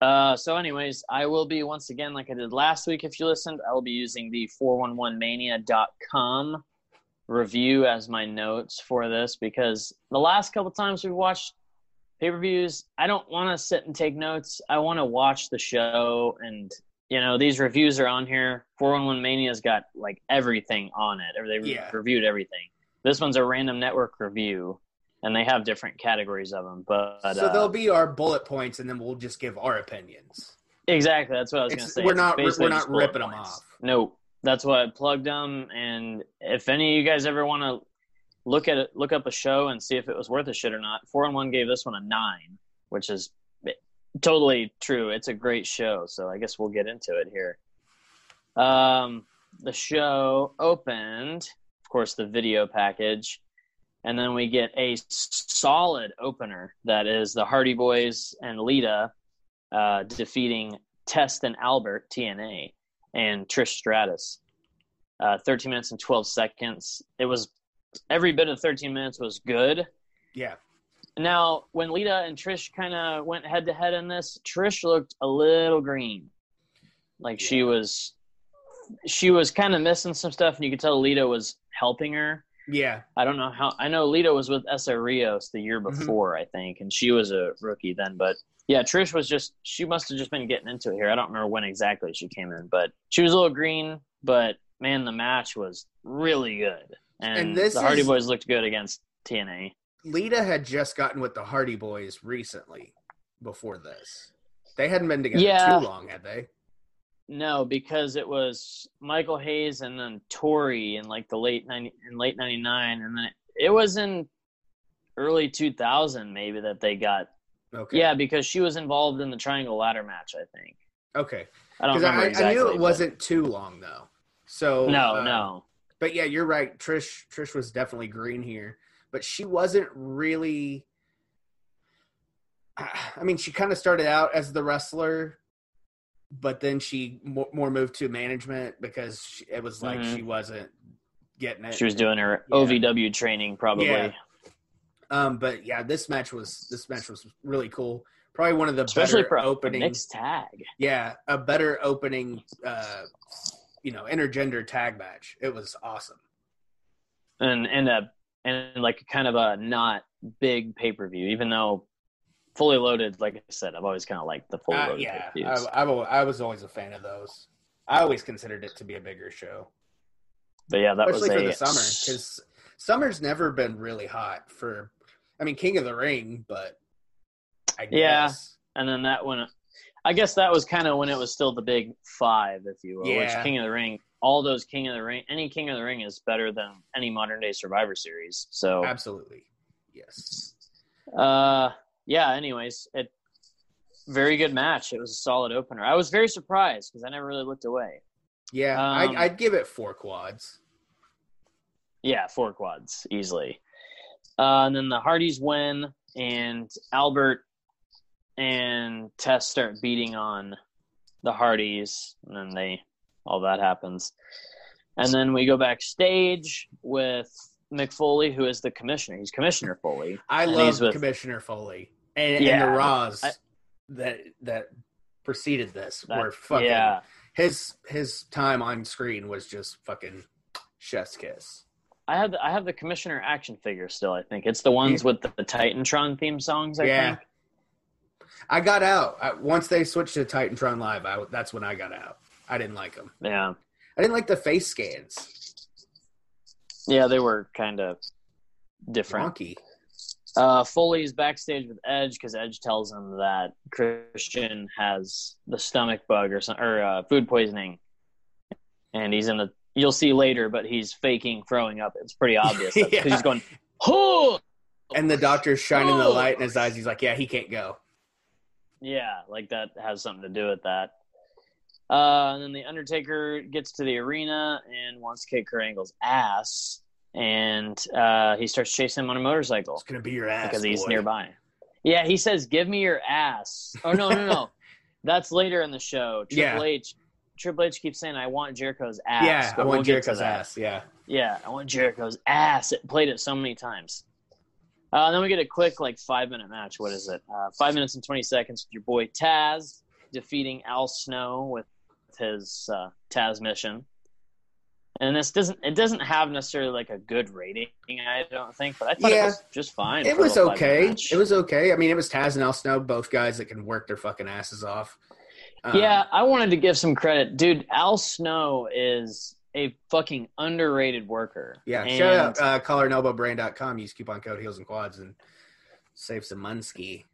Uh, so, anyways, I will be once again, like I did last week. If you listened, I will be using the 411mania.com review as my notes for this because the last couple times we've watched pay per views, I don't want to sit and take notes. I want to watch the show. And, you know, these reviews are on here. 411 Mania's got like everything on it, or they Yeah. reviewed everything. This one's a random network review, and they have different categories of them. But so uh, there'll be our bullet points, and then we'll just give our opinions. Exactly. That's what I was going to say. we're It's not- we're not ripping 'em off. No, that's why I plugged them. And if any of you guys ever want to look at it, look up a show and see if it was worth a shit or not, 411 gave this one a nine, which is totally true. It's a great show. So I guess we'll get into it here. Um, the show opened, of course, the video package. And then we get a solid opener that is the Hardy Boys and Lita uh, defeating Test and Albert, TNA, and Trish Stratus. Uh, 13 minutes and 12 seconds. It was every bit of 13 minutes was good. Yeah. Now, when Lita and Trish kind of went head to head in this, Trish looked a little green. Like she was she was kind of missing some stuff and you could tell Lita was helping her. Yeah. I don't know how I know Lita was with Essa Rios the year Mhm. before, I think, and she was a rookie then, but yeah, Trish was just she must have just been getting into it here. I don't remember when exactly she came in, but she was a little green, but man, the match was really good. And, And this the Hardy is- Boys looked good against TNA. Lita had just gotten with the Hardy Boys recently before this. They hadn't been together Yeah. too long, had they? No, because it was Michael Hayes and then Tori in like the late ninety in late ninety nine, and then it, it was in early two thousand maybe that they got. Okay. Yeah, because she was involved in the triangle ladder match. I think. Okay. I don't remember I, exactly. I knew it but- wasn't too long though. So No, uh, no. But yeah, you're right. Trish Trish was definitely green here, but she wasn't really. I mean, she kind of started out as the wrestler, but then she more, more moved to management because she, it was like Mhm. she wasn't getting it. She was doing her Yeah. OVW training probably. Yeah. Um, but yeah, this match was this match was really cool. Probably one of the Especially better for opening. mixed tag. Yeah, a better opening. Uh, you know, intergender tag match. It was awesome. and and a and like kind of a not big pay per view, even though fully loaded. Like I said, I've always kind of liked the fully Uh, loaded yeah. I, I, I was always a fan of those. I always considered it to be a bigger show, but yeah, that especially was for a the summer because summer's never been really hot for. I mean, King of the Ring, but I Yeah. guess and then that one. I guess that was kind of when it was still the big five, if you will. Yeah. Which King of the Ring, all those King of the Ring, any King of the Ring is better than any modern day Survivor Series. So, absolutely, yes. uh, yeah. Anyways, it very good match. It was a solid opener. I was very surprised because I never really looked away. Yeah, Um, I, I'd give it four quads. Yeah, four quads easily. Uh, and then the Hardys win, and Albert and Test start beating on the Hardys, and then they all that happens. And then we go backstage with Mick Foley, who is the commissioner. He's Commissioner Foley. I love Commissioner Foley and, and the Raws I- that that preceded this That- were fucking. yeah, His his time on screen was just fucking chef's kiss. I have the, I have the Commissioner action figure still. I think it's the ones with the, the Titantron theme songs. I Yeah. think. I got out I, once they switched to Titantron Live. I, that's when I got out. I didn't like them. Yeah. I didn't like the face scans. Yeah, they were kind of different. Wonky. Uh, Foley's backstage with Edge because Edge tells him that Christian has the stomach bug or some, or uh, food poisoning, and he's in the. You'll see later, but he's faking throwing up. It's pretty obvious because Yeah. he's going, "Oh, And the doctor's shining the Oh. light in his eyes. He's like, "Yeah, he can't go." Yeah, like that has something to do with that. Uh, and then the Undertaker gets to the arena and wants to kick Kurt Angle's ass, and uh, he starts chasing him on a motorcycle It's gonna be your ass because he's boy. nearby. Yeah, he says, "Give me your ass." Oh no, no, no, that's later in the show. Triple Yeah. H, Triple H keeps saying, "I want Jericho's ass." Yeah, I want we'll Jericho's ass. Yeah. Yeah, I want Jericho's ass. It played it so many times. Uh, then we get a quick, like, five minute match. What is it? Uh, five minutes and 20 seconds with your boy Taz defeating Al Snow with his uh, Tazmission. And this doesn't, it doesn't have necessarily like a good rating, I don't think, but I thought Yeah. it was just fine. It was okay. It was okay. I mean, it was Taz and Al Snow, both guys that can work their fucking asses off. Um, yeah, I wanted to give some credit. Dude, Al Snow is a fucking underrated worker. Yeah. And- Shout out uh, collarandelbowbrand.com. Use coupon code heels and quads and save some munski.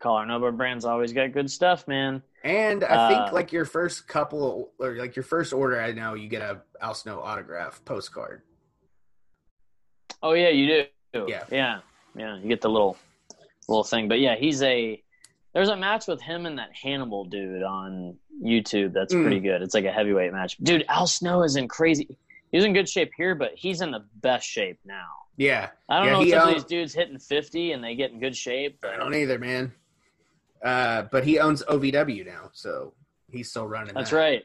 Collar Brand's always got good stuff, man. And I think Uh, like your first couple or like your first order, I know you get a Al Snow autograph postcard. Oh yeah, you do. Yeah. yeah, yeah. You get the little little thing, but yeah, he's a. There's a match with him and that Hannibal dude on YouTube. That's Mm. pretty good. It's like a heavyweight match. Dude, Al Snow is in crazy. He's in good shape here, but he's in the best shape now. Yeah. I don't Yeah, know he up with own- these dudes hitting 50 and they get in good shape. I don't either, man. Uh, but he owns OVW now, so he's still running. that's that. right.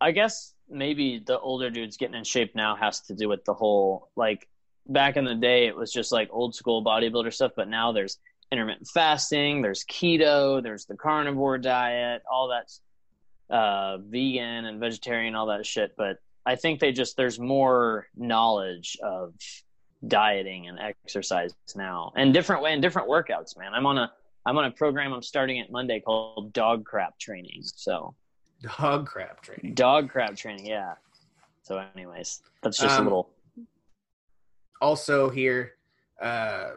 I guess maybe the older dudes getting in shape now has to do with the whole like back in the day it was just like old school bodybuilder stuff, but now there's intermittent fasting, there's keto, there's the carnivore diet, all that's uh, vegan and vegetarian, all that shit. But I think they just there's more knowledge of dieting and exercise now, and different way and different workouts. Man, I'm on a I'm on a program I'm starting at Monday called Dog Crap Training. So Dog crap training. Dog crap training, yeah. So, anyways, that's just Um, a little. Also here, uh,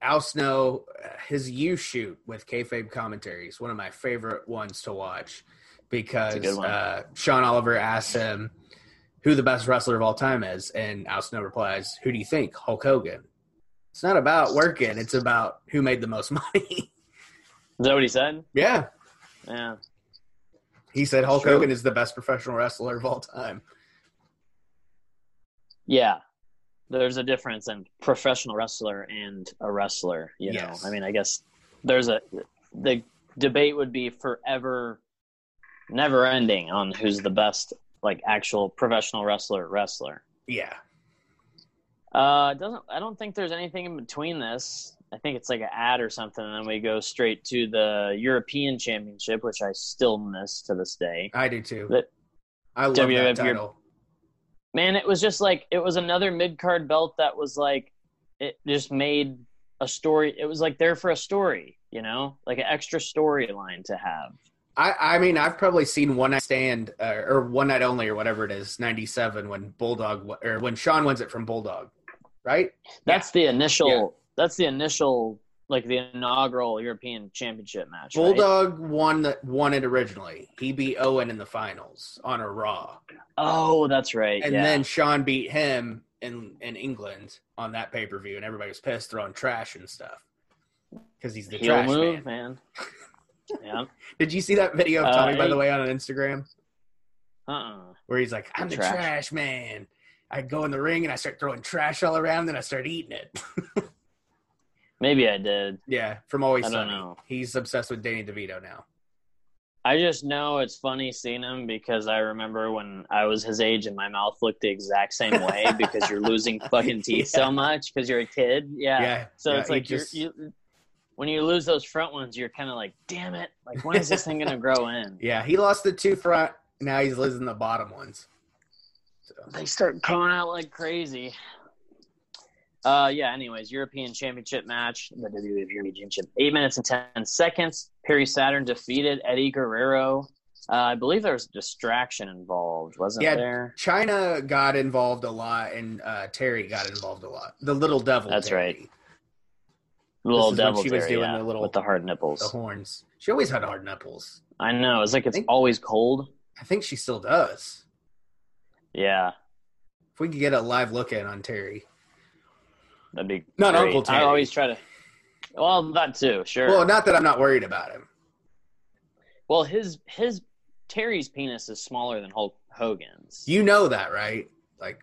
Al Snow, his YouShoot with kayfabe commentaries, one of my favorite ones to watch because It's a good one. uh, Sean Oliver asks him who the best wrestler of all time is, and Al Snow replies, "Who do you think? Hulk Hogan." It's not about working; it's about who made the most money. Is that what he said? yeah, Yeah. he said Hulk True. Hogan is the best professional wrestler of all time. Yeah. There's a difference in professional wrestler and a wrestler, you know. I mean, I guess there's a the debate would be forever never ending on who's the best like actual professional wrestler wrestler. Yeah, Uh, it doesn't I don't think there's anything in between this. I think it's like an ad or something, and then we go straight to the European Championship, which I still miss to this day. I do too. That- I love WWF that title. Man, it was just like it was another mid card belt that was like it just made a story. It was like there for a story, you know, like an extra storyline to have. I, I mean, I've probably seen one night stand uh, or one night only or whatever it is, '97 when Bulldog or when Shawn wins it from Bulldog, right? That's the initial. Yeah. That's the initial, like the inaugural European Championship match. right? Bulldog won the, won it originally. He beat Owen in the finals on a Raw, Oh, that's right. and yeah. then Shawn beat him in in England on that pay per view, and everybody was pissed, throwing trash and stuff because he's the heel trash move, man. man. yeah. Did you see that video of Uh, Tommy, by the way, on Instagram? Uh. uh where he's like, "I'm the Trash. trash, man." I go in the ring and I start throwing trash all around, and I start eating it. Maybe I did. yeah, from Always I don't know. He's obsessed with Danny DeVito now. I just know it's funny seeing him because I remember when I was his age and my mouth looked the exact same way because you're losing fucking teeth Yeah. so much because you're a kid. Yeah. Yeah, So yeah, it's like just- you're, you when you lose those front ones, you're kind of like, damn it! Like when is this thing gonna grow in? Yeah, he lost the two front. Now he's losing the bottom ones. They start coming out like crazy. Uh, yeah. Anyways, European Championship match, the WWE European Championship, eight minutes and ten seconds. Perry Saturn defeated Eddie Guerrero Uh, I believe there was distraction involved, wasn't Yeah, there? Chyna got involved a lot, and uh, Terri got involved a lot. The little devil. That's Terri, right. Little is devil she was Terri, doing yeah, the little- with the hard nipples. The horns. She always had hard nipples. I know. It's like it's think- always cold. I think she still does. Yeah, If we could get a live look in on Terry. that'd be Not great. Uncle Terry. I always try to. Well, that too. Sure. Well, not that I'm not worried about him. Well, his his Terry's penis is smaller than Hulk Hogan's. You know that, right? Like,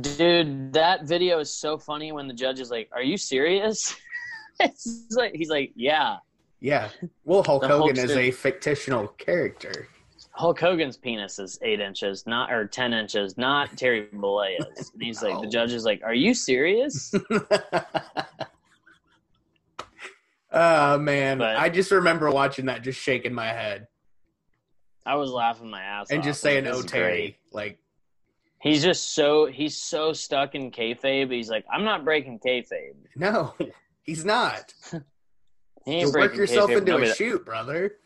Dude, that video is so funny when the judge is like, "Are you serious?" it's like he's like, "Yeah." yeah. Well, Hulk Hogan Hulkster. is a fictional character. Hulk Hogan's penis is eight inches, not or ten inches, not Terry Bollea's. And he's like, the judge is like, "Are you serious?" oh man, But- I just remember watching that, just shaking my head I was laughing my ass and off. just saying, "Oh, Terry!" Like, He's just so he's so stuck in kayfabe. He's like, I'm not breaking kayfabe. no, he's not. He ain't You work yourself into a shoot, brother.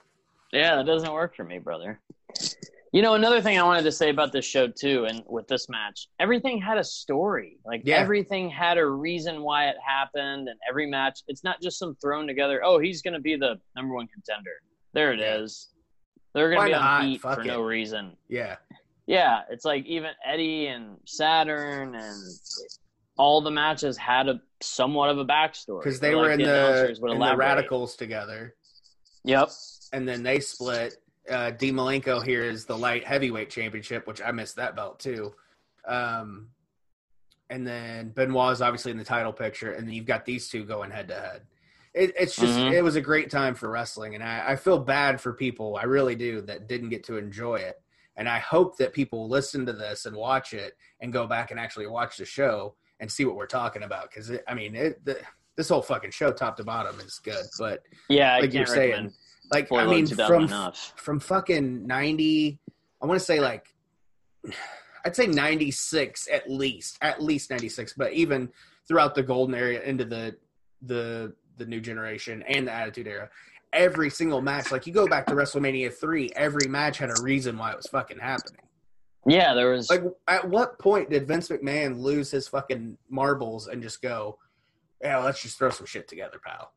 Yeah, that doesn't work for me, brother. You know, another thing I wanted to say about this show too, and with this match, everything had a story. Like Yeah. everything had a reason why it happened, and every match, it's not just some thrown together. Oh, he's going to be the number one contender. There it is. They're going to be on Fuck for it. no reason. Yeah, Yeah, it's like even Eddie and Saturn and all the matches had a somewhat of a backstory because they were like, in the, in the Radicalz together, Yep. And then they split. Uh, D. Malenko here is the light heavyweight championship, which I missed that belt too. Um, and then Benoit is obviously in the title picture, and then you've got these two going head to head. It, it's just Mhm. it was a great time for wrestling, and I, I feel bad for people. I really do that didn't get to enjoy it, and I hope that people listen to this and watch it and go back and actually watch the show and see what we're talking about. Because I mean, it, the, this whole fucking show, top to bottom, is good. But Yeah, I like you're can't saying, recommend like I mean, from enough. from fucking 90 i want to say like i'd say 96 at least at least 96 but even throughout the golden era into the the the new generation and the attitude era every single match like you go back to wrestlemania 3 every match had a reason why it was fucking happening Yeah, there was like at what point did vince mcmahon lose his fucking marbles and just go yeah let's just throw some shit together pal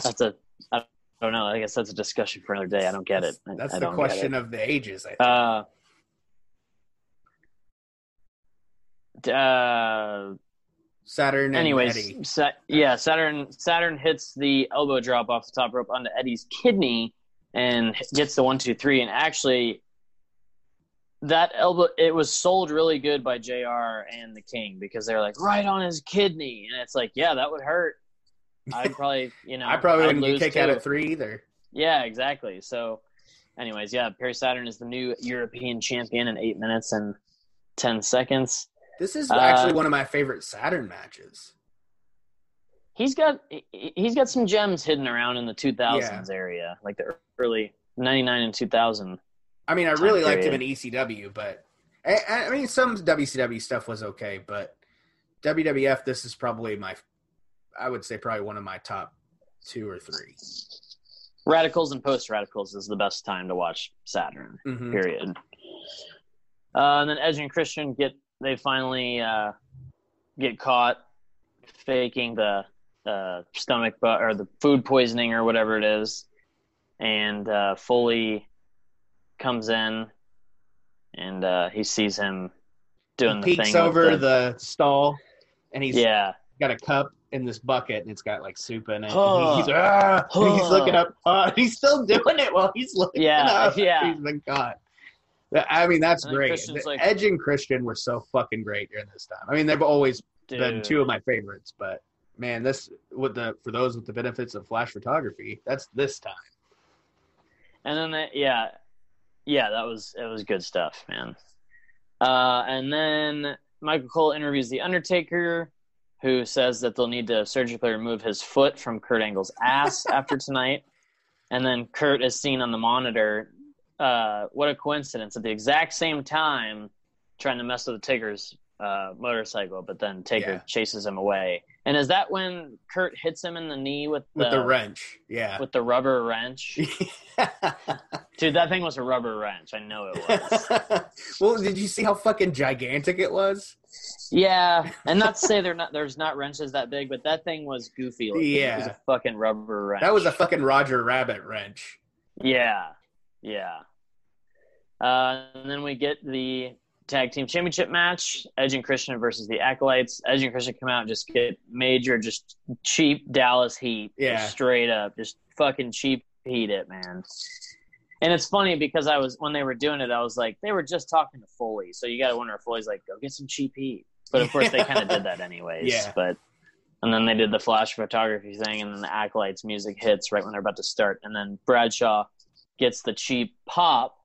that's a I don't know. I guess that's a discussion for another day. I don't get it. I, that's I the question of the ages I think. Uh, uh, saturn and anyways, Eddie. Sa- yeah, Saturn Saturn hits the elbow drop off the top rope onto Eddie's kidney and gets the one two three. And actually, that elbow it was sold really good by Jr. and the King because they're like right on his kidney, and it's like yeah, that would hurt. I'd probably you know i probably I'd wouldn't lose kicked out at three either Yeah, exactly. So, anyways, yeah, Perry Saturn is the new European champion in eight minutes and ten seconds. This is Uh, actually one of my favorite Saturn matches. He's got he- he's got some gems hidden around in the two thousands area, like the early ninety nine and two thousand. I mean, I really liked him in. ECW, but I, I mean, some WCW stuff was okay, but WWF, this is probably my, I would say probably one of my top two or three. Radicalz and post Radicalz is the best time to watch Saturn. Mhm. Period. Uh, and then Edge and Christian get they finally uh, get caught faking the uh, stomach or the food poisoning or whatever it is, and uh, Foley comes in and uh, he sees him doing He the peeks thing. over with the, stall, and he's yeah, got a cup in this bucket, and it's got like soup in it. Huh. and he's, ah, and he's looking up. Uh, he's still doing it while he's looking Yeah, up. yeah. He's been caught. I mean, that's And great. Like- Edge and Christian were so fucking great during this time. I mean, they've always been two of my favorites, but man, this with the for those with the benefits of flash photography, that's this time. And then they, yeah, yeah, that was it was good stuff, man. Uh, and then Michael Cole interviews the Undertaker, who says that they'll need to surgically remove his foot from Kurt Angle's ass after tonight. And then Kurt is seen on the monitor. Uh, what a coincidence! At the exact same time, trying to mess with the Taker's uh, motorcycle, but then Taker Yeah. chases him away. And is that when Kurt hits him in the knee with the, with the wrench. Yeah. with the rubber wrench? Dude, that thing was a rubber wrench. I know it was. well, did you see how fucking gigantic it was? yeah, and not to say they're not. There's not wrenches that big, but that thing was goofy. looking. it was Yeah. a fucking rubber wrench. That was a fucking Roger Rabbit wrench. Yeah, yeah. Uh, and then we get the tag team championship match: Edge and Christian versus the Acolytes. Edge and Christian come out and just get major, just cheap Dallas heat. Yeah. straight up, just fucking cheap heat it, man. And it's funny because I was when they were doing it, I was like, they were just talking to Foley, so you got to wonder if Foley's like, go get some cheap heat. But of course, they kind of did that anyways. Yeah. But and then they did the flash photography thing, and then the acolytes music hits right when they're about to start, and then Bradshaw gets the cheap pop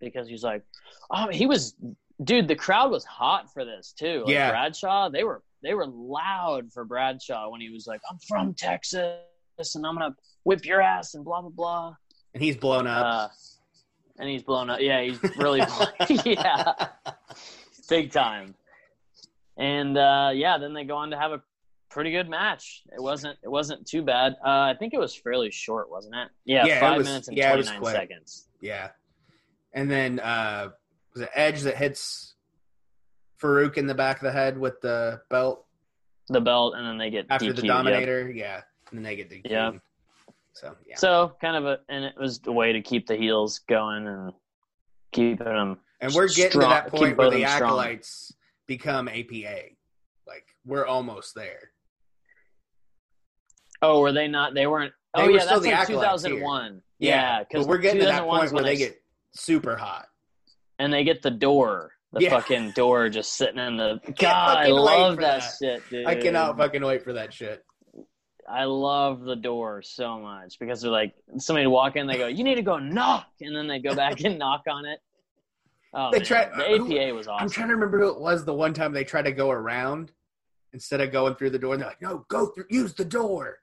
because he's like, oh, he was, dude. The crowd was hot for this too. Like Yeah. Bradshaw, they were they were loud for Bradshaw when he was like, I'm from Texas, and I'm gonna whip your ass and blah blah blah. And he's blown up. Uh, and he's blown up. Yeah, he's really, yeah, big time. And uh, yeah, then they go on to have a pretty good match. It wasn't it wasn't too bad. Uh, I think it was fairly short, wasn't it? Yeah, Yeah, it five was- minutes and yeah, twenty nine seconds. yeah. And then uh was it Edge that hits Faarooq in the back of the head with the belt The belt, and then they get after DQ'd, the yep. Dominator? Yeah. And then they get the yeah. So yeah. So kind of a, and it was a way to keep the heels going and keeping them. And we're getting strong- to that point where the them strong. acolytes become APA. Like we're almost there. Oh, were they not? They weren't. They oh were yeah, that's like acolytes here. 2001. Yeah, but we're getting to that point where they get super hot. And they get the door, the Yeah. fucking door just sitting in the. God, I love that, that. shit, dude. I cannot fucking wait for that shit. I love the door so much because they're like somebody walk in, they go, "You need to go knock," and then they go back and knock on it. Oh, They man. try- the APA was awesome. I'm trying to remember who it was the one time they tried to go around instead of going through the door. And they're like, no, go through, use the door.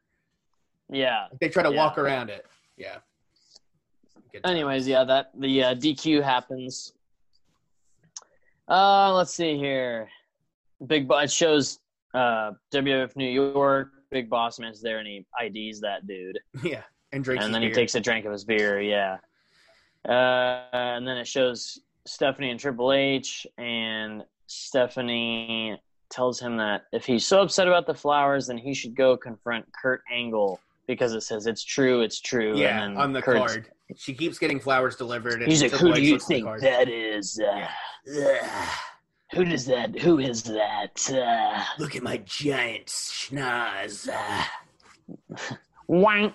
yeah. They try to Yeah. walk around it. Yeah. Anyways, yeah, that the uh, DQ happens. Uh, let's see here. Big Boss it shows uh, WWF New York. Big Boss Man's there, and he IDs that dude. Yeah. And drinks and then beer. he takes a drink of his beer. Yeah. Uh, and then it shows Stephanie and Triple H, and Stephanie tells him that if he's so upset about the flowers, then he should go confront Kurt Angle because it says it's true, it's true. Yeah, on the Kurt's- card. She keeps getting flowers delivered. And He's like, "Who do you looks at the think that is? Uh, ugh. Who does that? Who is that? Uh, Look at my giant schnoz. Ah. wank."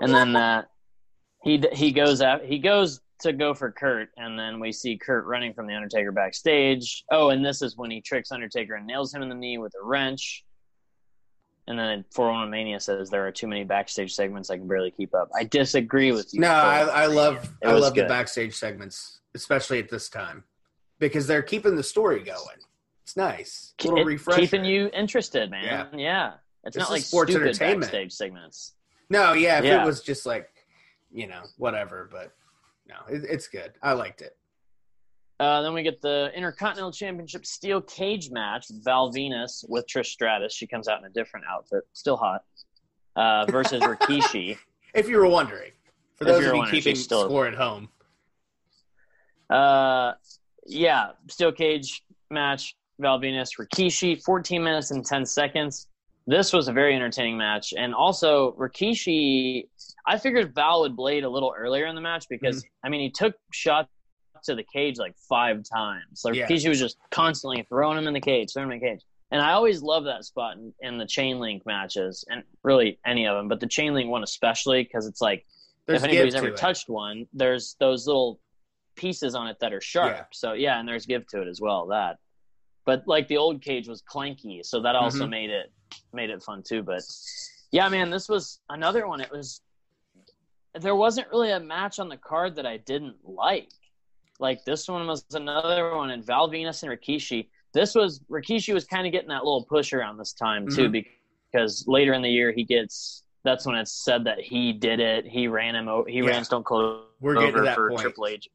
and then uh, he he goes out. He goes to go for Kurt, and then we see Kurt running from the Undertaker backstage. Oh, and this is when he tricks Undertaker and nails him in the knee with a wrench. And then 411 Mania says there are too many backstage segments I can barely keep up. I disagree with you. No, I, I love It I love the backstage segments, especially at this time, because they're keeping the story going. It's nice, a little It- refresher. keeping you interested, man. Yeah. Yeah, it's This not like sports entertainment. backstage segments. No, yeah, if Yeah. it was just like, you know, whatever, but no, it, it's good. I liked it. Uh, then we get the Intercontinental Championship Steel Cage match: Val Venis with Trish Stratus. She comes out in a different outfit, still hot, uh, versus Rikishi. If you were wondering, for those of you keeping still- score at home, Uh, yeah, steel cage match. Val Venis, Rikishi, 14 minutes and 10 seconds. This was a very entertaining match, and also Rikishi. I figured Val would blade a little earlier in the match because Mm-hmm. I mean he took shots to the cage like five times. Like Yeah. Rikishi was just constantly throwing him in the cage, throwing him in the cage. And I always love that spot in, in the chain link matches, and really any of them, but the chain link one especially because it's like there's if anybody's ever to touched one, there's those little pieces on it that are sharp. Yeah. So yeah, and there's give to it as well. That, but like the old cage was clanky, so that also Mhm. made it made it fun too. But yeah, man, this was another one. It was there wasn't really a match on the card that I didn't like. Like this one was another one, and Val Venis and Rikishi. This was Rikishi was kind of getting that little push around this time too, Mhm. because later in the year he gets. That's when it's said that he did it. He ran him. He Yeah. ran Stone Cold We're over for point. Triple H.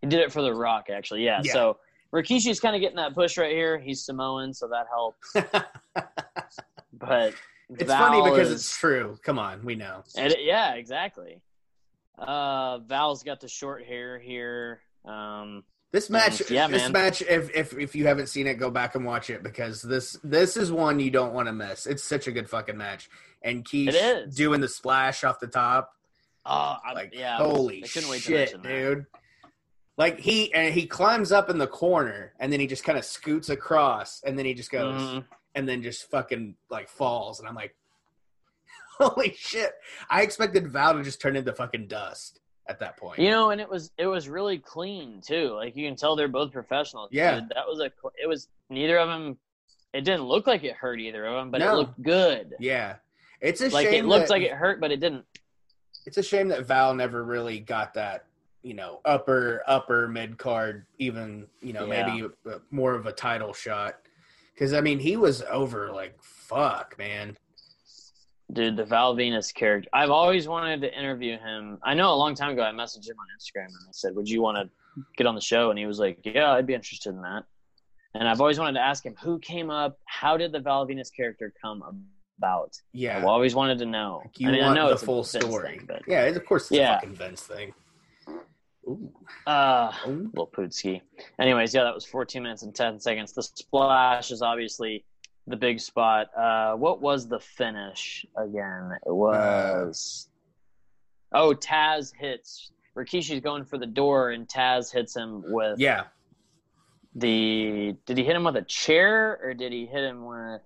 He did it for The Rock, actually. Yeah. Yeah. So Rikishi's kind of getting that push right here. He's Samoan, so that helps. but it's Val funny because is- it's true. Come on, we know. And it- yeah, exactly. Uh, Val's got the short hair here. Um, This match, yeah, this man. match. If, if if you haven't seen it, go back and watch it because this this is one you don't want to miss. It's such a good fucking match. And Keish doing the splash off the top, oh, I, like yeah, holy I couldn't wait to shit, dude! Like he and he climbs up in the corner and then he just kind of scoots across and then he just goes Mhm. and then just fucking like falls and I'm like, holy shit! I expected Val to just turn into fucking dust at that point. You know, and it was it was really clean too. Like you can tell they're both professionals. Yeah. That was a it was neither of them. It didn't look like it hurt either of them, but it looked good. yeah, it's a like shame. it looked that- like it hurt, but it didn't. it's a shame that Val never really got that, you know, upper upper mid card, even you know Yeah. maybe more of a title shot. Because I mean, he was over like fuck, man. Dude, the Val Venis character. I've always wanted to interview him. I know a long time ago I messaged him on Instagram and I said, Would you want to get on the show? And he was like, Yeah, I'd be interested in that. And I've always wanted to ask him who came up, how did the Val Venis character come about? Yeah, I've always wanted to know. Like, you I mean, I want know the it's full story. thing, but yeah, of course, it's Yeah. a fucking Vince thing. Ooh. uh Ooh. little Pootski. Anyways, yeah, that was 14 minutes and 10 seconds. The splash is obviously the big spot. Uh, what was the finish again? It was. oh, Taz hits. Rikishi's going for the door, and Taz hits him with Yeah, the. Did he hit him with a chair, or did he hit him with.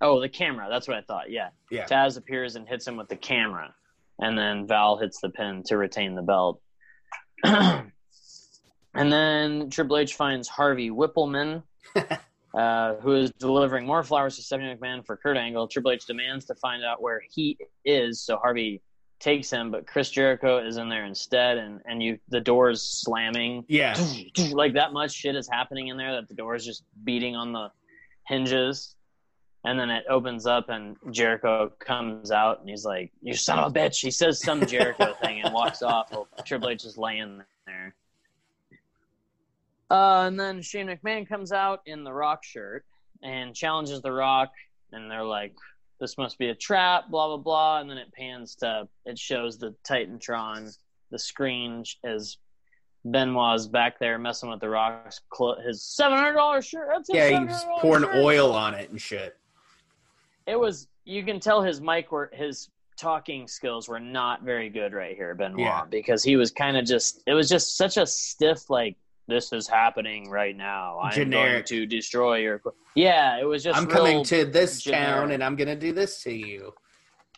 Oh, the camera. That's what I thought. Yeah. yeah. Taz appears and hits him with the camera, and then Val hits the pin to retain the belt. and then Triple H finds Harvey Wippleman, uh, who is delivering more flowers to Stephanie McMahon for Kurt Angle. Triple H demands to find out where he is, so Harvey takes him, but Chris Jericho is in there instead, and and you the doors slamming yeah. like that much shit is happening in there that the door is just beating on the hinges and then it opens up and jericho comes out and he's like you son of a bitch he says some jericho thing and walks off while triple h is laying there uh, and then shane mcmahon comes out in the rock shirt and challenges the rock and they're like this must be a trap blah blah blah and then it pans to it shows the titantron the screen is Benoit's back there messing with the rocks. clo- His seven hundred dollars shirt. That's his Yeah, he's pouring shirt. oil on it and shit. It was. You can tell his mic were his talking skills were not very good right here, Benoit, Yeah. because he was kind of just. It was just such a stiff like. This is happening right now. I'm going to destroy your. Yeah, it was just. I'm coming to this generic. town and I'm gonna do this to you.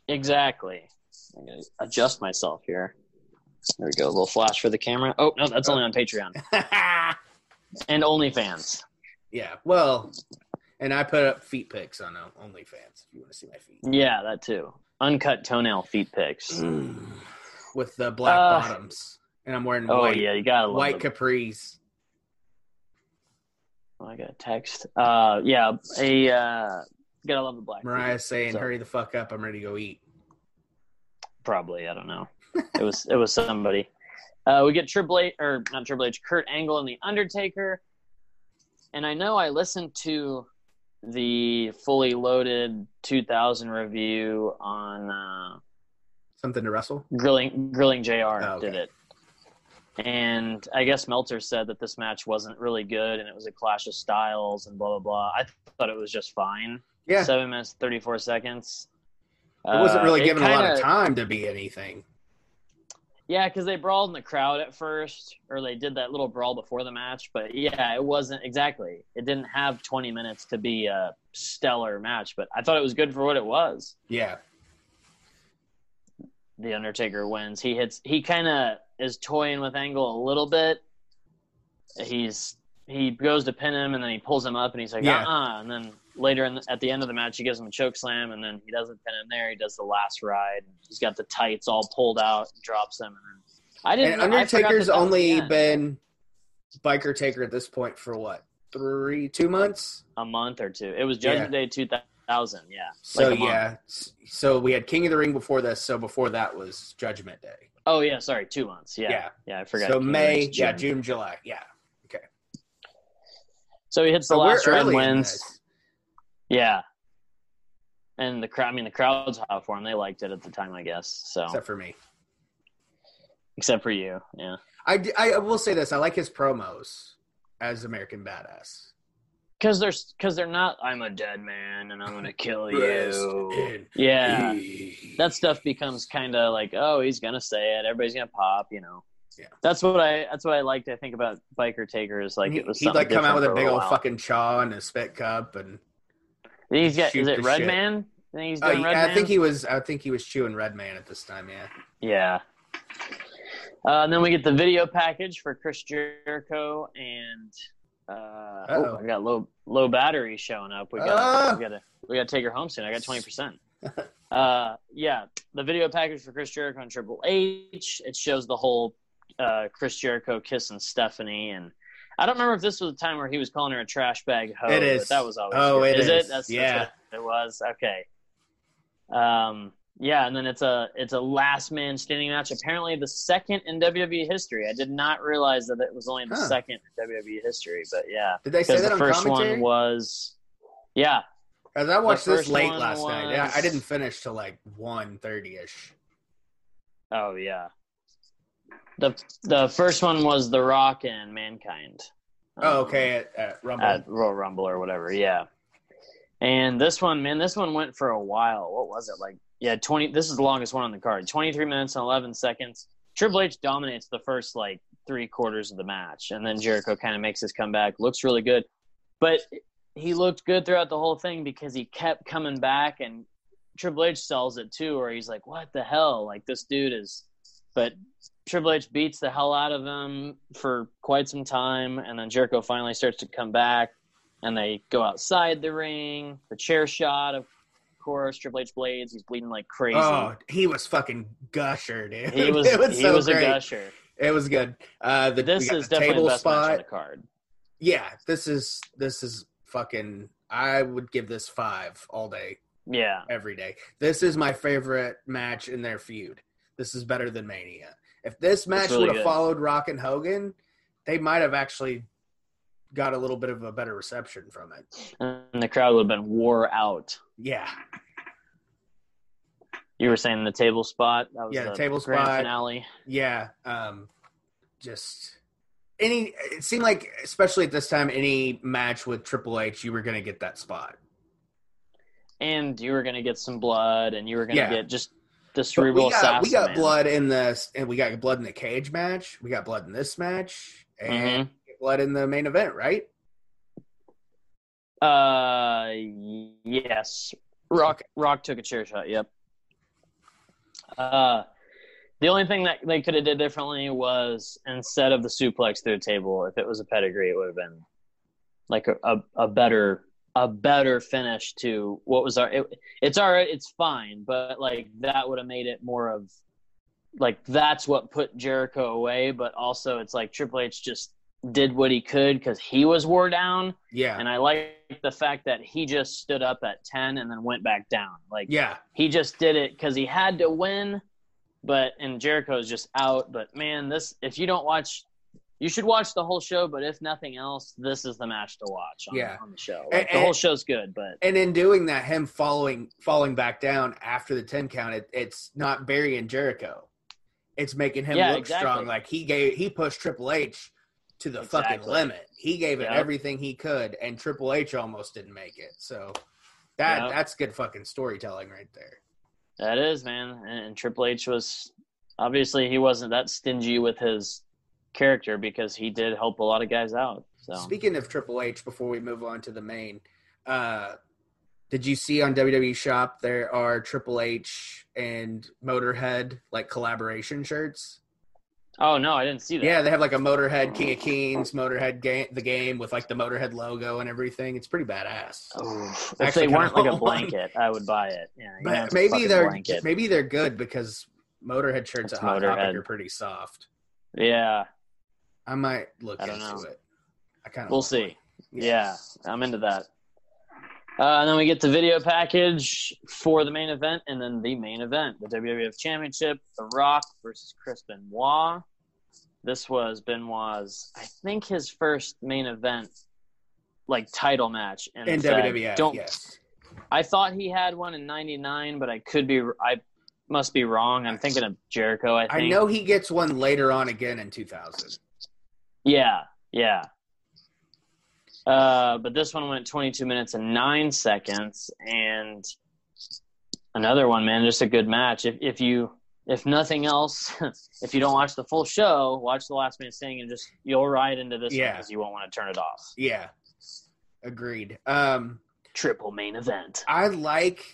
Exactly. I'm gonna adjust myself here. There we go. A little flash for the camera. Oh no, that's only on Patreon and OnlyFans. yeah, well, and I put up feet pics on OnlyFans if you want to see my feet. Yeah, that too. Uncut toenail feet pics. With the black Uh, bottoms. And I'm wearing Oh white, yeah, you gotta white the- capris. Oh, I got a text. Uh, yeah, a uh, gotta love the black. Mariah's saying, So, hurry the fuck up, I'm ready to go eat. Probably, I don't know. It was it was somebody. Uh, we get Triple H or not Triple H, Kurt Angle and the Undertaker. And I know I listened to the fully loaded 2000 review on uh, Something to wrestle? grilling grilling Jr. Oh, okay. did it. And I guess Meltzer said that this match wasn't really good and it was a clash of styles and blah blah blah. I thought it was just fine. Yeah. Seven minutes thirty four seconds. it wasn't Uh, really it given a lot kinda- time to be anything. Yeah, because they brawled in the crowd at first, or they did that little brawl before the match. But yeah, it wasn't exactly. It didn't have 20 minutes to be a stellar match, but I thought it was good for what it was. Yeah. The Undertaker wins. He hits. He kind of is toying with Angle a little bit. He's he goes to pin him, and then he pulls him up, and he's like, Yeah. uh, uh And then later in the, at the end of the match, he gives him a choke slam, and then he doesn't pin him there. He does the last ride. He's got the tights all pulled out, drops him, and I didn't. And know- I forgot Undertaker's only been biker taker at this point for what? Three, two months? a month or two. It was Judgment Day 2000. Yeah. So Like yeah. So we had King of the Ring before this, so before that was Judgment Day. Oh yeah, sorry, two months. Yeah. Yeah. Yeah, I forgot. So King of the May, yeah, June, July. Yeah. Okay. So he hits the So last round, wins. Yeah. And the crowd, I mean, the crowd's hot for him. They liked it at the time, I guess. So, except, except for me. Except for you, yeah. I, I will say this: I like his promos as American Badass. Because they're because they're not. I'm a dead man, and I'm gonna kill you. Yeah, peace. that stuff becomes kind of like, oh, he's gonna say it. Everybody's gonna pop, you know. Yeah. That's what I. That's what I liked. I think about biker takers. Like He- it was. he'd like come out with a big for old while. fucking chaw and a spit cup, and He's got. Is it Red shit. Man? I think he's Oh, doing Red I Man. think he was. I think he was chewing Red Man at this time. Yeah. Yeah. Uh, and then we get the video package for Chris Jericho and uh, oh, Uh-oh. I got low low battery showing up. We got Ah. we got to we got to take her home soon. I got twenty percent. Uh, yeah, the video package for Chris Jericho and Triple H. It shows the whole uh, Chris Jericho kissing Stephanie, and I don't remember if this was the time where he was calling her a trash bag hoe. It is. But that was always. Oh, good. it is is. it? That's, Yeah. that's what it was. Okay. Um. Yeah, and then it's a it's a last man standing match. Apparently, the second in WWE history. I did not realize that it was only the Huh. second in WWE history. But yeah, Did they say that the first commentary? one was, yeah, As I watched this late one last night. Yeah, I didn't finish till like 1.30 ish. Oh yeah. The the first one was The Rock and Mankind. Oh, Um, okay. At, at Rumble. At Royal Rumble or whatever, yeah. And this one, man, this one went for a while. What was it like? Yeah, twenty. This is the longest one on the card. Twenty three minutes and eleven seconds. Triple H dominates the first like three quarters of the match, and then Jericho kind of makes his comeback. Looks really good, but he looked good throughout the whole thing because he kept coming back, and Triple H sells it too, where he's like, "What the hell? Like this dude is." But Triple H beats the hell out of him for quite some time, and then Jericho finally starts to come back, and they go outside the ring. The chair shot, of course, Triple H blades. He's bleeding like crazy. Oh, he was fucking gusher, dude. he was, it was he so was great. a gusher. It was good. Uh, the, This is the definitely table the best match on spot. the card. Yeah, this is this is fucking. I would give this five all day, Yeah, every day. This is my favorite match in their feud. This is better than Mania. If this match really would have followed Rock and Hogan, they might have actually got a little bit of a better reception from it. and the crowd would have been wore out. Yeah, You were saying the table spot. That was Yeah, the the table spot. finale. yeah. Um, just any. It seemed like, especially at this time, any match with Triple H, you were going to get that spot. and you were going to get some blood, and you were going to Yeah. get just the cerebral we got we got blood in this, and we got blood in the cage match. We got blood in this match and Mhm. blood in the main event, right? Uh, yes. Rock Rock took a chair shot. Yep. Uh, the only thing that they could have did differently was instead of the suplex through the table, if it was a pedigree, it would have been like a, a, a better a better finish to what was our. It, it's all right. It's fine, but like that would have made it more of like that's what put Jericho away. But also, it's like Triple H just did what he could because he was wore down. Yeah, And I like the fact that he just stood up at 10 and then went back down. Like, yeah, he just did it because he had to win, but, and Jericho's just out. But man, this, if you don't watch, you should watch the whole show, but if nothing else, this is the match to watch on, Yeah. on the show. And- the whole show's good, but and in doing that, him falling falling back down after the ten count, it, it's not burying Jericho. It's making him Yeah, look exactly. strong. Like he gave he pushed Triple H to the fucking limit. He gave it Yep. everything he could, and Triple H almost didn't make it. So that Yep. that's good fucking storytelling right there. that is, man. And, and Triple H was, obviously, he wasn't that stingy with his character because he did help a lot of guys out. So, Speaking of Triple H, before we move on to the main, uh, did you see on WWE Shop there are Triple H and Motorhead like collaboration shirts? Oh, no, I didn't see that. Yeah, they have like a Motorhead King of Kings, Motorhead game, the game with like the Motorhead logo and everything. It's pretty badass. Oh, if Actually they weren't like a want one. blanket, I would buy it. Yeah, you know, But maybe they're blanket. maybe they're good because Motorhead shirts It's at Hot Topic Motorhead. are pretty soft. Yeah, I might look I into know. it. I kind of we'll see. Yeah, I'm into that. Uh, and then we get the video package for the main event, and then the main event, the WWF Championship, The Rock versus Chris Benoit. This was Benoit's, I think, his first main event like title match in, in. WWF. Don't yes. I thought he had one in '99, but I could be. I must be wrong. I'm thinking of Jericho. I think. I know he gets one later on again in 2000. Yeah, yeah. Uh, but this one went 22 minutes and nine seconds, and another one, man, just a good match. If if you if nothing else, if you don't watch the full show, watch the Last Man Standing, and just you'll ride into this Yeah. because you won't want to turn it off. Yeah. Agreed. Um, Triple main event. I like.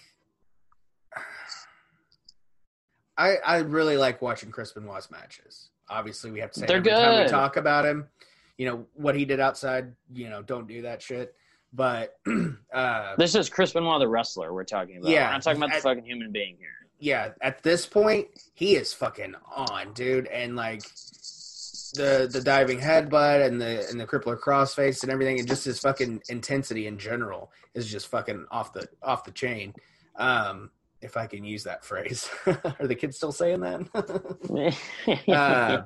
I I really like watching Chris Benoit's matches. Obviously, we have to say They're every time we talk about him, you know what he did outside. You know, don't do that shit. But uh, This is Chris Benoit, the wrestler, we're talking about. Yeah. I'm talking about the fucking human being here. yeah, at this point, he is fucking on, dude. And like the the diving headbutt and the and the crippler crossface and everything, and just his fucking intensity in general is just fucking off the off the chain. Um, if I can use that phrase, are the kids still saying that? Uh,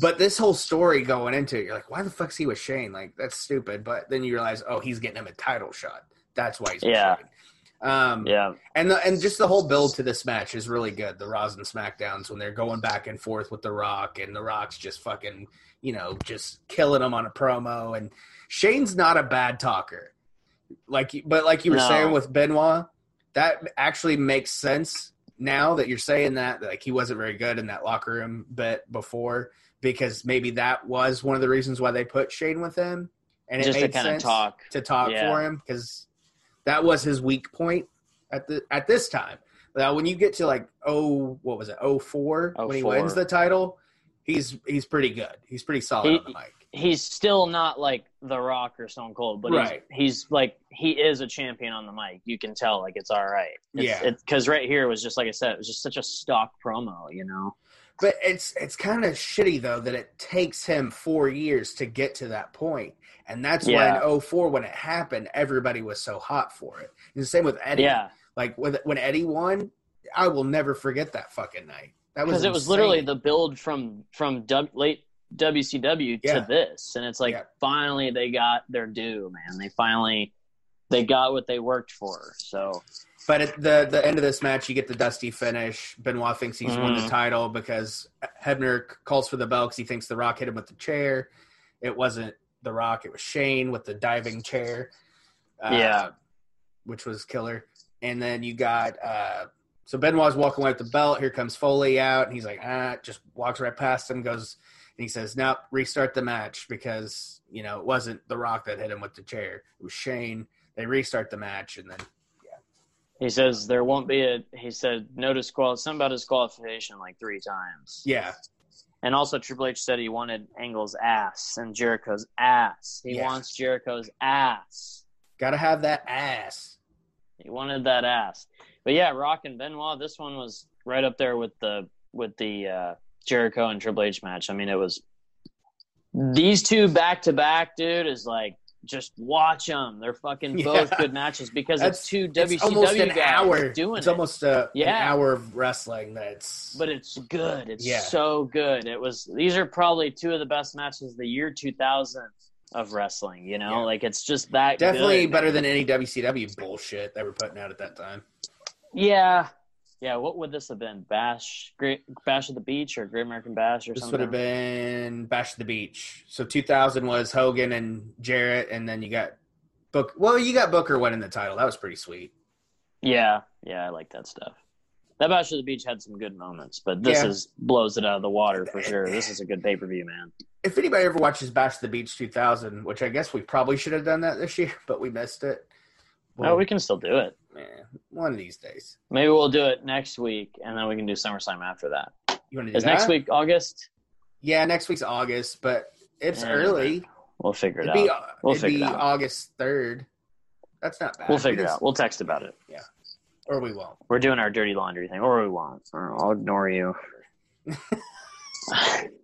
but this whole story going into it, you're like, why the fuck's he with Shane? Like that's stupid. But then you realize, oh, he's getting him a title shot. That's why he's with Yeah. Shane. Um, yeah. and the, and just the whole build to this match is really good. The Raws and Smackdowns when they're going back and forth with The Rock, and The Rock's just fucking, you know, just killing him on a promo. And Shane's not a bad talker, like, but like you were No. saying with Benoit, that actually makes sense now that you're saying that. Like he wasn't very good in that locker room bit before, because maybe that was one of the reasons why they put Shane with him, and it Just to made kind of sense talk. to talk Yeah. for him because that was his weak point at the at this time. Now, when you get to like oh, what was it, oh four, when he 04. wins the title, he's he's pretty good. He's pretty solid He- on the mic. He's still not like The Rock or Stone Cold, but Right. he's, he's like he is a champion on the mic. You can tell, like it's all right. It's, Yeah. because right here was just like I said, it was just such a stock promo, you know. But it's it's kind of shitty though that it takes him four years to get to that point, and that's Yeah. why in 04, when it happened, everybody was so hot for it. And the same with Eddie. Yeah, Like with, when Eddie won, I will never forget that fucking night. That was because it was literally the build from from w, late WCW Yeah. to this, and it's like Yeah. finally they got their due, man. They finally they got what they worked for. So But at the the end of this match, you get the dusty finish. Benoit thinks he's won the Mhm. title because Hebner calls for the bell because he thinks The Rock hit him with the chair. It wasn't The Rock; it was Shane with the diving chair. uh, Yeah. which was killer. And then you got uh, so Benoit's walking away with the belt. Here comes Foley out, and he's like, ah, just walks right past him, goes, and he says, "Nope, restart the match because you know it wasn't The Rock that hit him with the chair; it was Shane." They restart the match, and then he says there won't be a. He said no disqual something about disqualification like three times. yeah, And also, Triple H said he wanted Angle's ass and Jericho's ass. He Yeah. wants Jericho's ass. Gotta have that ass. He wanted that ass. But yeah, Rock and Benoit. This one was right up there with the with the uh, Jericho and Triple H match. I mean, it was these two back to back, dude. Is like just watch them. They're fucking both good matches because That's- it's two It's WCW almost an guys hour. doing it's it. almost a, Yeah. an hour of wrestling. That's but it's good. It's Yeah. so good. It was. These are probably two of the best matches of the year 2000 of wrestling. You know, Yeah. like it's just that definitely good. better than any WCW bullshit they were putting out at that time. Yeah, yeah. What would this have been? Bash, Great Bash of the Beach, or Great American Bash, or something. This something? would have been Bash at the Beach. So 2000 was Hogan and Jarrett, and then you got Book. Well, you got Booker winning the title. That was pretty sweet. Yeah, yeah. I like that stuff. That Bash of the Beach had some good moments, but this Yeah. is blows it out of the water for sure. This is a good pay per view, man. If anybody ever watches Bash at the Beach 2000, which I guess we probably should have done that this year, but we missed it. oh, we can still do it. Man, one of these days. Maybe we'll do it next week, and then we can do SummerSlam after that. You want to do Is that? next week August? Yeah, next week's August, but it's Yeah, early. We'll figure it It'd be, out. We'll it'd figure be it out. August 3rd. That's not bad. We'll figure it out. We'll text about it. Yeah, or we won't. We're doing our dirty laundry thing, or we won't. Or I'll ignore you.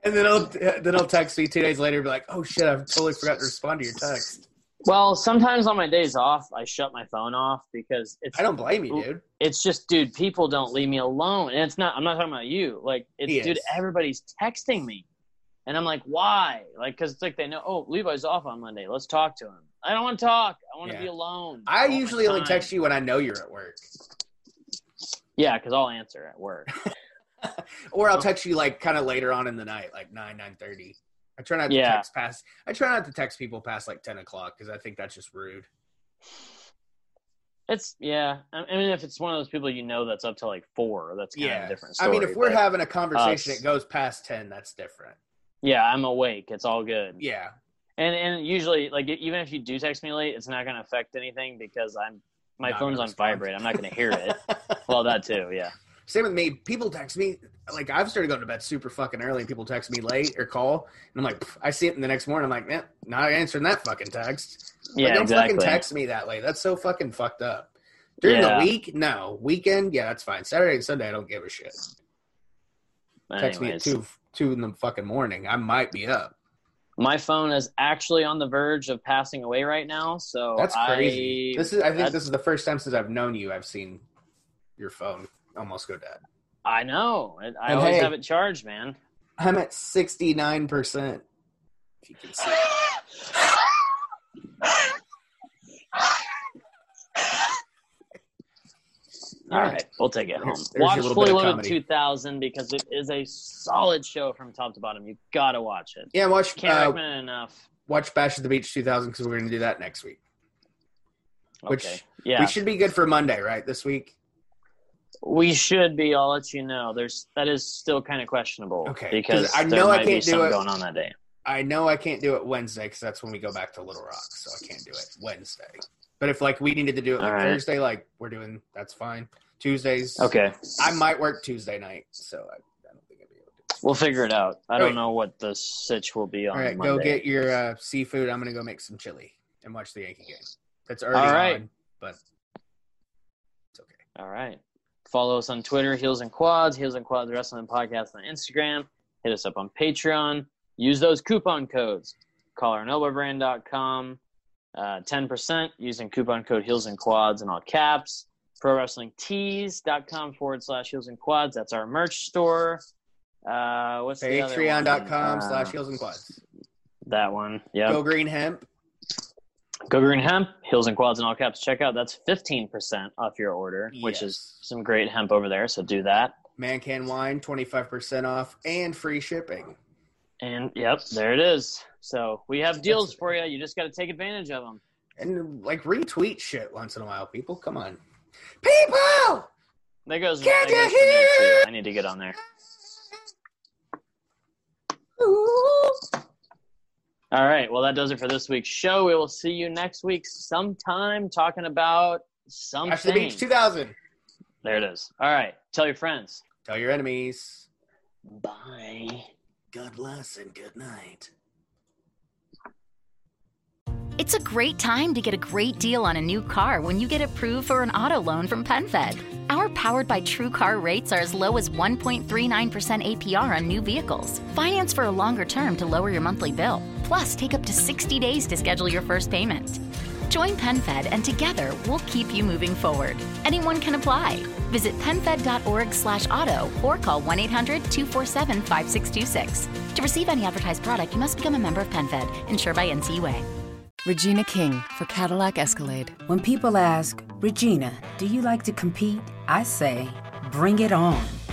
And then I'll then I'll text me two days later and be like, "Oh shit, I totally forgot to respond to your text." Well, sometimes on my days off, I shut my phone off because it's I don't blame you, dude. it's just, dude, people don't leave me alone, and it's not. I'm not talking about you. Like, it's He dude, is. everybody's texting me. And I'm like, why? Like, because it's like they know, oh, Levi's off on Monday. Let's talk to him. I don't want to talk. I want to Yeah. be alone. I want usually only text you when I know you're at work, Yeah, because I'll answer at work. or I'll oh. text you like kind of later on in the night, like nine nine thirty. I try not to Yeah. text past. I try not to text people past like ten o'clock because I think that's just rude. It's yeah. I mean, if it's one of those people you know that's up to like four, that's kind of Yeah, a different I mean, if we're having a conversation, it goes past ten. That's different. yeah, I'm awake. It's all good. Yeah, And and usually, like even if you do text me late, it's not going to affect anything because I'm my Not phone's on vibrate. I'm not going to hear it. well, that too. Yeah. Same with me. People text me like I've started going to bed super fucking early, and people text me late or call, and I'm like, I see it in the next morning. I'm like, man, not answering that fucking text. Like, Yeah. don't exactly. fucking text me that late. That's so fucking fucked up. During Yeah. the week, no. Weekend, yeah, that's fine. Saturday and Sunday, I don't give a shit. Text me at two two in the fucking morning. I might be up. My phone is actually on the verge of passing away right now. So That's crazy. I, this is I think this is the first time since I've known you I've seen your phone almost go dead. I know. I I always hey- have it charged, man. I'm at sixty nine percent. If you can see. All right, we'll take it home. There's watch Fully Loaded 2000 because it is a solid show from top to bottom. You gotta watch it. Yeah, watch Can't uh, recommend it enough. watch Bash at the Beach 2000 because we're going to do that next week. which okay. Yeah, We should be good for Monday, right? This week. We should be. I'll let you know. There's that is still kind of questionable. Okay, 'cause because I know I can't do it. going on that day. I know I can't do it Wednesday because that's when we go back to Little Rock, so I can't do it Wednesday. But if like we needed to do it like right. Thursday, like we're doing, that's fine. Tuesdays, Okay, I might work Tuesday night, so I, I don't think I'll be able to. we'll figure it out. I All don't right. know what the sitch will be on. All right, Monday. go get your uh, seafood. I'm gonna go make some chili and watch the Yankee game. That's already All right. on, but it's okay. All right. Follow us on Twitter, Heels and Quads, Heels and Quads Wrestling Podcast on Instagram. Hit us up on Patreon. Use those coupon codes. CollarandElbowBrand.com. Uh, 10% using coupon code Heels and Quads in all caps. ProWrestlingTees.com forward slash Heels and Quads. That's our merch store. Uh, what's the other one? Patreon.com Uh, slash heels and quads. That one. Yeah. Go Green Hemp. Go Green Hemp, Heels and Quads in all caps. Check out. That's 15% off your order, which is some great hemp over there. So do that. Man Can Wine, 25% off and free shipping. And yep, there it is. So we have deals for you. You just got to take advantage of them. And like retweet shit once in a while, people. Come on. People! There goes. Can there you goes hear? I need to get on there. Ooh. All right. Well, that does it for this week's show. We will see you next week sometime talking about something. Bash the Beach 2000. There it is. All right. Tell your friends. Tell your enemies. Bye. God bless and good night. It's a great time to get a great deal on a new car when you get approved for an auto loan from PenFed. Our powered by TrueCar rates are as low as 1.39% APR on new vehicles. Finance for a longer term to lower your monthly bill. Plus, take up to 60 days to schedule your first payment. Join PenFed and together we'll keep you moving forward. Anyone can apply. Visit penfed.org slash auto or call 1-800-247-5626. To receive any advertised product, you must become a member of PenFed, insured by NCUA. Regina King for Cadillac Escalade. When people ask, Regina, do you like to compete? I say, bring it on.